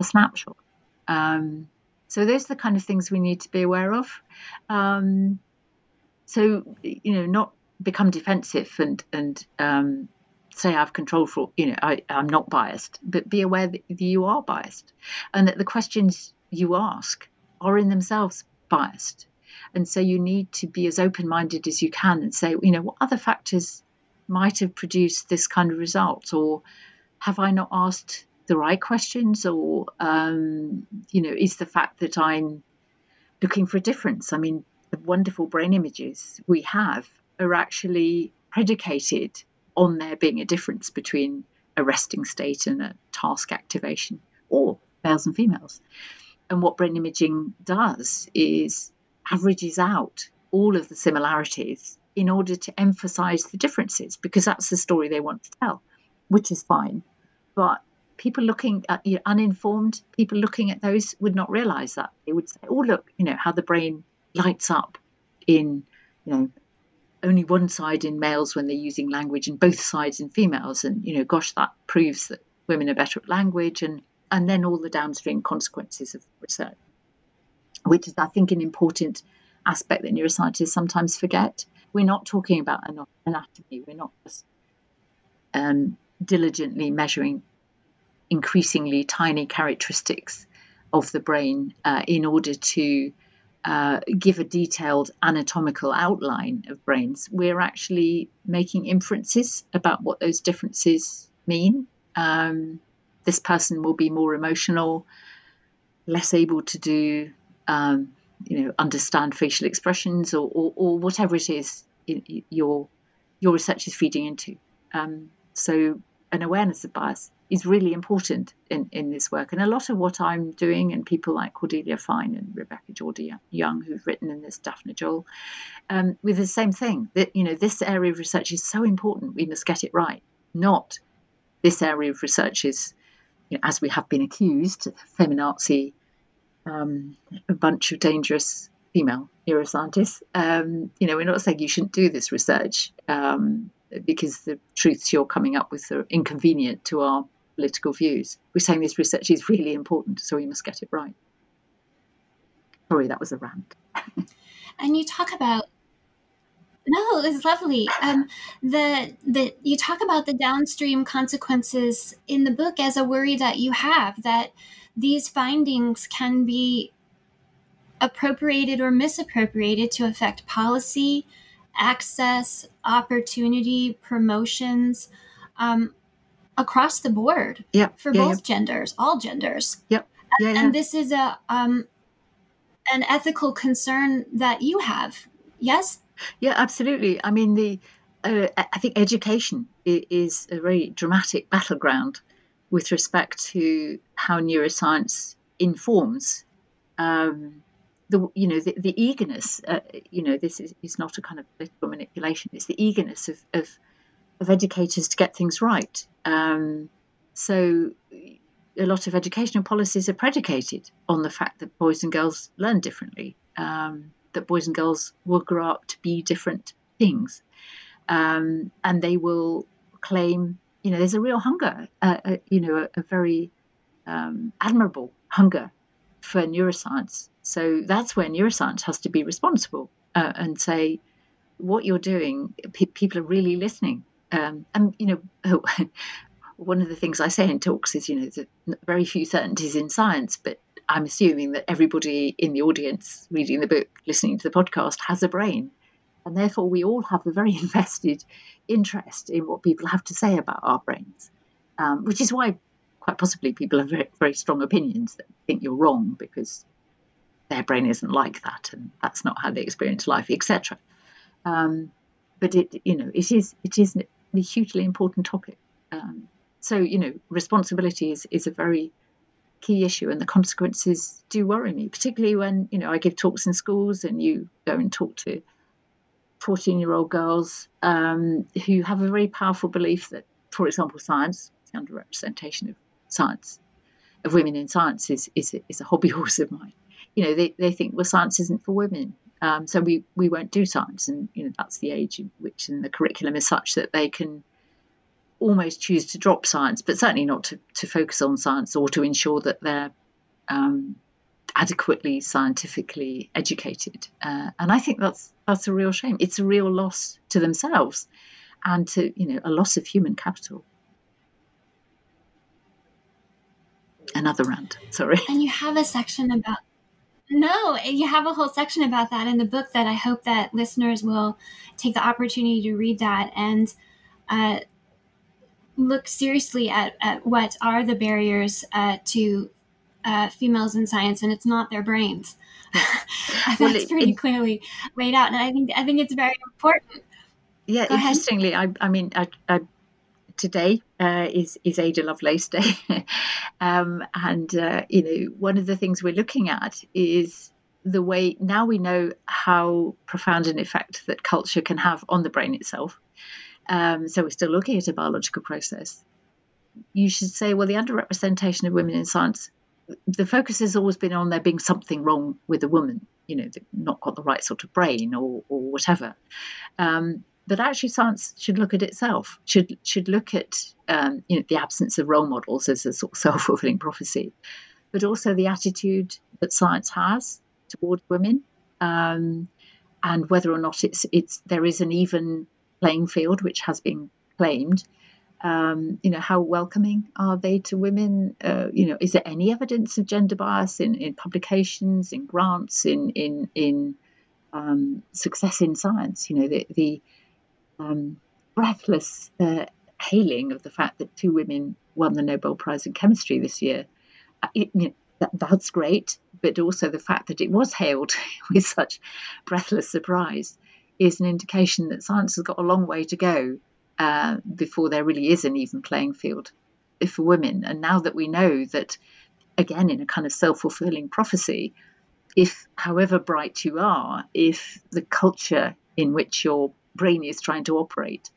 a snapshot. Um, so those are the kind of things we need to be aware of. Um, so you know, not become defensive and and um, say I've control for you know I, I'm not biased, but be aware that you are biased, and that the questions you ask are in themselves biased. And so you need to be as open minded as you can and say, you know, what other factors might have produced this kind of result? Or have I not asked the right questions, or um, you know, is the fact that I'm looking for a difference? I mean, the wonderful brain images we have are actually predicated on there being a difference between a resting state and a task activation, or males and females. And what brain imaging does is averages out all of the similarities in order to emphasize the differences because that's the story they want to tell, which is fine. But people looking at you know, uninformed people looking at those would not realize that. They would say oh look you know how the brain lights up in you know only one side in males when they're using language and both sides in females. And you know gosh that proves that women are better at language and and then all the downstream consequences of research which is i think an important aspect that neuroscientists sometimes forget. We're not talking about anatomy. We're not just um, diligently measuring increasingly tiny characteristics of the brain uh, in order to uh, give a detailed anatomical outline of brains, we're actually making inferences about what those differences mean. Um, this person will be more emotional, less able to do, um, you know, understand facial expressions or, or, or whatever it is your your research is feeding into. Um, so, an awareness of bias is really important in, in this work. And a lot of what I'm doing, and people like Cordelia Fine and Rebecca Geordie Young, who've written in this, Daphna Joel, um, with the same thing that, you know, this area of research is so important, we must get it right. Not this area of research is, you know, as we have been accused, feminazi, um, a bunch of dangerous female neuroscientists. Um, you know, we're not saying you shouldn't do this research um, because the truths you're coming up with are inconvenient to our political views. We're saying this research is really important, so we must get it right. Sorry, that was a rant.
and you talk about no, it's lovely. Um, the the you talk about the downstream consequences in the book as a worry that you have that these findings can be appropriated or misappropriated to affect policy, access, opportunity, promotions. Um, across the board
yeah,
for
yeah,
both
yeah.
genders, all genders.
Yep. Yeah,
and, and this is a um, an ethical concern that you have. Yes.
Yeah, absolutely. I mean, the uh, I think education is a very dramatic battleground with respect to how neuroscience informs um, the you know the, the eagerness. Uh, you know, this is, is not a kind of political manipulation. It's the eagerness of, of of educators to get things right. Um, so a lot of educational policies are predicated on the fact that boys and girls learn differently, um, that boys and girls will grow up to be different things, um, and they will claim, you know, there's a real hunger, uh, uh, you know, a, a very um, admirable hunger for neuroscience. So that's where neuroscience has to be responsible uh, and say, what you're doing, pe- people are really listening um, and you know, one of the things I say in talks is, you know, that very few certainties in science, but I'm assuming that everybody in the audience reading the book, listening to the podcast, has a brain, and therefore we all have a very invested interest in what people have to say about our brains, um, which is why quite possibly people have very, very strong opinions that think you're wrong because their brain isn't like that and that's not how they experience life, etc. Um, but it, you know, it is it is a hugely important topic. Um, so you know, responsibility is is a very key issue, and the consequences do worry me, particularly when you know I give talks in schools and you go and talk to 14 year old girls um, who have a very powerful belief that, for example, science, the underrepresentation of science, of women in science, is, is, is a hobby horse of mine. You know, they, they think, well, science isn't for women. Um, so we, we won't do science. And, you know, that's the age in which in the curriculum is such that they can almost choose to drop science, but certainly not to, to focus on science or to ensure that they're um, adequately scientifically educated. Uh, and I think that's that's a real shame. It's a real loss to themselves and to you know a loss of human capital. Another rant, sorry.
And you have a section about no, you have a whole section about that in the book that I hope that listeners will take the opportunity to read that and uh, look seriously at, at what are the barriers uh, to uh, females in science, and it's not their brains. That's well, it, pretty it, clearly laid out, and I think I think it's very important.
Yeah, Go interestingly, I, I mean, I, I, today uh, is is Ada Lovelace Day, um, and uh, you know, one of the things we're looking at is the way now we know how profound an effect that culture can have on the brain itself. Um, so we're still looking at a biological process. You should say, well, the underrepresentation of women in science the focus has always been on there being something wrong with a woman, you know, not got the right sort of brain or, or whatever. Um, but actually, science should look at itself, should should look at um, you know the absence of role models as a sort of self fulfilling prophecy, but also the attitude that science has toward women, um, and whether or not it's it's there is an even playing field, which has been claimed, um, you know, how welcoming are they to women? Uh, you know, is there any evidence of gender bias in, in publications, in grants, in in in um, success in science? You know, the, the um, breathless uh, hailing of the fact that two women won the Nobel Prize in chemistry this year. Uh, it, you know, that, that's great, but also the fact that it was hailed with such breathless surprise is an indication that science has got a long way to go uh, before there really is an even playing field for women. And now that we know that, again, in a kind of self fulfilling prophecy, if however bright you are, if the culture in which your brain is trying to operate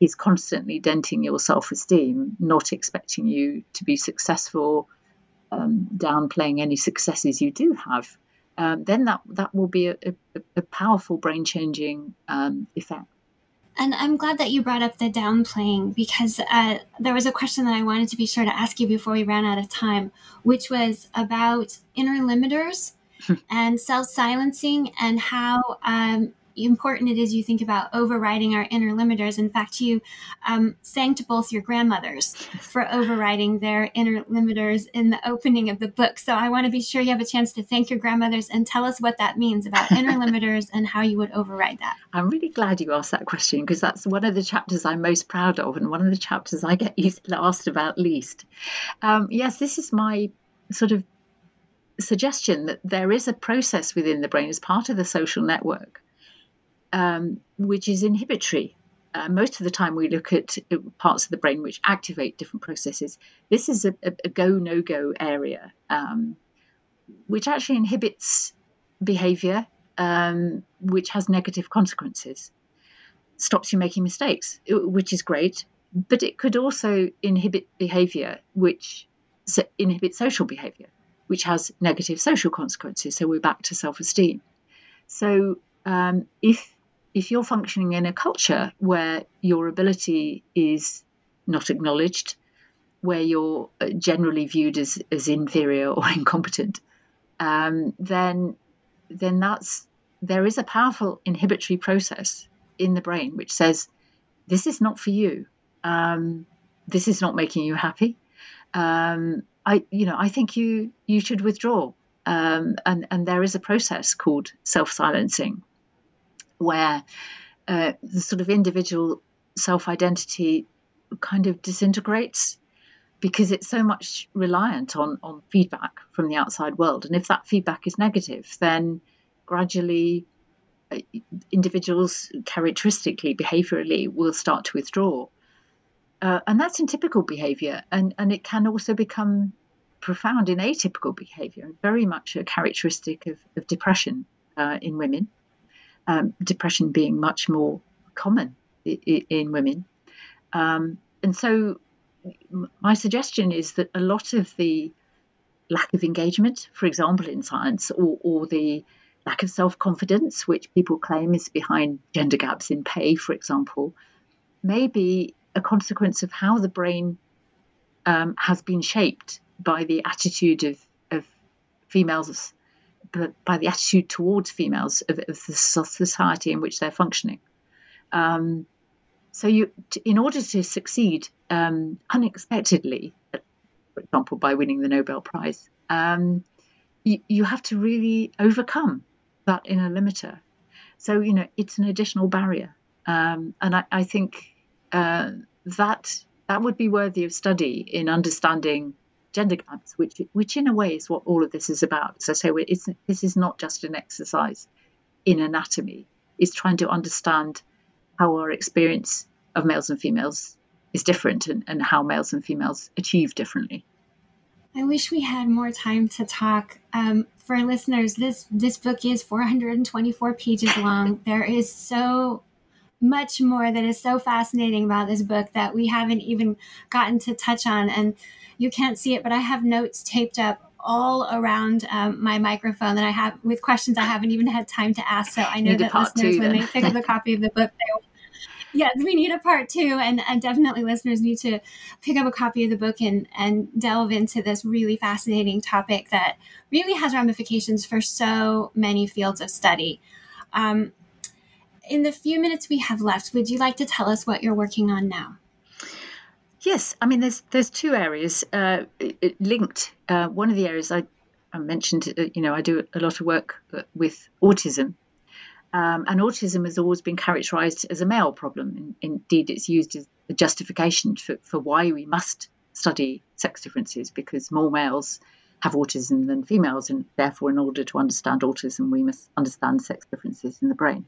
is constantly denting your self esteem, not expecting you to be successful, um, downplaying any successes you do have, um, then that, that will be a, a, a powerful brain changing um, effect.
And I'm glad that you brought up the downplaying because uh, there was a question that I wanted to be sure to ask you before we ran out of time, which was about inner limiters and self silencing and how um, important it is you think about overriding our inner limiters. In fact, you um, sang to both your grandmothers for overriding their inner limiters in the opening of the book. So I want to be sure you have a chance to thank your grandmothers and tell us what that means about inner limiters and how you would override that.
I'm really glad you asked that question because that's one of the chapters I'm most proud of and one of the chapters I get asked about least. Um, yes, this is my sort of suggestion that there is a process within the brain as part of the social network um, which is inhibitory. Uh, most of the time, we look at uh, parts of the brain which activate different processes. This is a, a, a go no go area, um, which actually inhibits behavior, um, which has negative consequences, stops you making mistakes, which is great, but it could also inhibit behavior, which so inhibits social behavior, which has negative social consequences. So we're back to self esteem. So um, if if you're functioning in a culture where your ability is not acknowledged, where you're uh, generally viewed as, as inferior or incompetent, um, then then that's there is a powerful inhibitory process in the brain which says this is not for you. Um, this is not making you happy. Um, I you know I think you you should withdraw. Um, and and there is a process called self silencing where uh, the sort of individual self identity kind of disintegrates. because it's so much reliant on, on feedback from the outside world. And if that feedback is negative, then gradually uh, individuals characteristically, behaviorally, will start to withdraw. Uh, and that's in typical behavior. And, and it can also become profound in atypical behavior, very much a characteristic of, of depression uh, in women, um, depression being much more common in, in women. Um, and so my suggestion is that a lot of the lack of engagement, for example, in science, or, or the lack of self confidence, which people claim is behind gender gaps in pay, for example, may be a consequence of how the brain um, has been shaped by the attitude of, of females, by the attitude towards females of, of the society in which they're functioning. Um, so you, in order to succeed um, unexpectedly, for example, by winning the Nobel Prize, um, you, you have to really overcome that inner limiter. So you know it's an additional barrier, um, and I, I think uh, that that would be worthy of study in understanding gender gaps, which which in a way is what all of this is about. So, so it's, this is not just an exercise in anatomy; it's trying to understand how our experience of males and females is different and, and how males and females achieve differently.
I wish we had more time to talk. Um, for listeners, this this book is 424 pages long. there is so much more that is so fascinating about this book that we haven't even gotten to touch on. And you can't see it, but I have notes taped up all around um, my microphone that I have with questions I haven't even had time to ask. So I know that listeners, too, when they pick up a copy of the book, they will yes, we need a part two, and, and definitely listeners need to pick up a copy of the book and and delve into this really fascinating topic that really has ramifications for so many fields of study. Um, in the few minutes we have left, would you like to tell us what you're working on now?
Yes, I mean there's there's two areas uh, linked. Uh, one of the areas I, I mentioned, uh, you know, I do a lot of work uh, with autism, um, and autism has always been characterized as a male problem. Indeed, it's used as a justification for, for why we must study sex differences because more males have autism than females, and therefore, in order to understand autism, we must understand sex differences in the brain,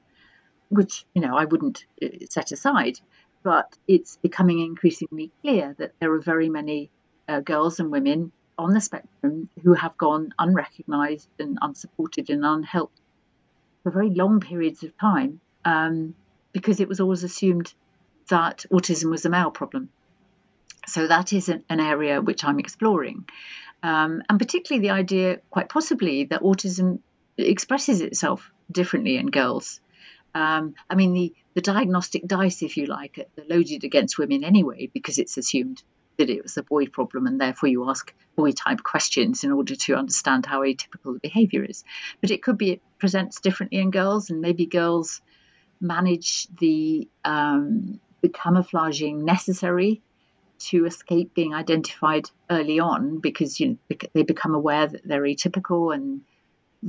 which you know I wouldn't uh, set aside. But it's becoming increasingly clear that there are very many uh, girls and women on the spectrum who have gone unrecognized and unsupported and unhelped for very long periods of time um, because it was always assumed that autism was a male problem. So that is an, an area which I'm exploring. Um, and particularly the idea, quite possibly, that autism expresses itself differently in girls. Um, I mean, the, the diagnostic dice, if you like, are loaded against women anyway because it's assumed that it was a boy problem, and therefore you ask boy type questions in order to understand how atypical the behavior is. But it could be it presents differently in girls, and maybe girls manage the, um, the camouflaging necessary to escape being identified early on because you know, they become aware that they're atypical and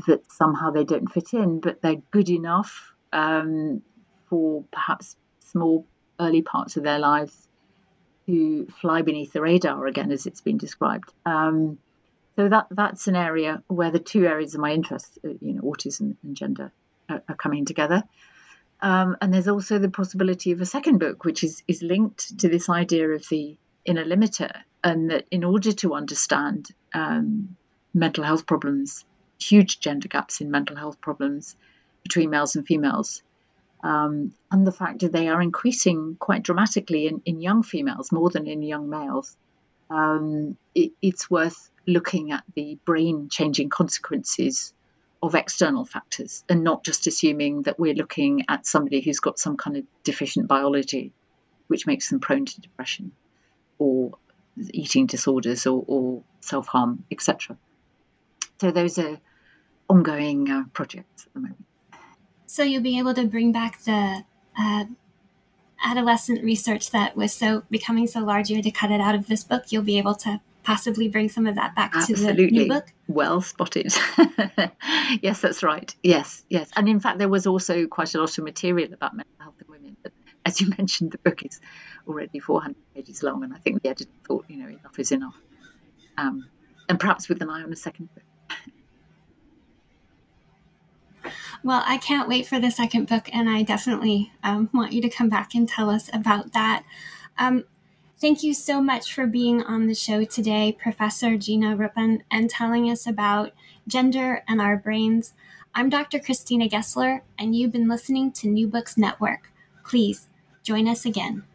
that somehow they don't fit in, but they're good enough um, for perhaps small early parts of their lives to fly beneath the radar again, as it's been described. Um, so that that's an area where the two areas of my interest, uh, you know, autism and gender, are, are coming together. Um, and there's also the possibility of a second book, which is is linked to this idea of the inner limiter, and that in order to understand um, mental health problems, huge gender gaps in mental health problems between males and females, um, and the fact that they are increasing quite dramatically in, in young females more than in young males, um, it, it's worth looking at the brain changing consequences of external factors and not just assuming that we're looking at somebody who's got some kind of deficient biology which makes them prone to depression or eating disorders or, or self harm, etc. So those are ongoing uh, projects at the moment.
So you'll be able to bring back the uh, adolescent research that was so becoming so large you had to cut it out of this book. You'll be able to possibly bring some of that back
Absolutely.
to the new book.
Well spotted. yes, that's right. Yes, yes. And in fact, there was also quite a lot of material about mental health in women, but as you mentioned, the book is already 400 pages long, and I think the editor thought, you know, enough is enough. Um, and perhaps with an eye on a second book.
Well, I can't wait for the second book, and I definitely um, want you to come back and tell us about that. Um, thank you so much for being on the show today, Professor Gina Rippon, and telling us about gender and our brains. I'm Dr. Christina Gessler, and you've been listening to New Books Network. Please join us again.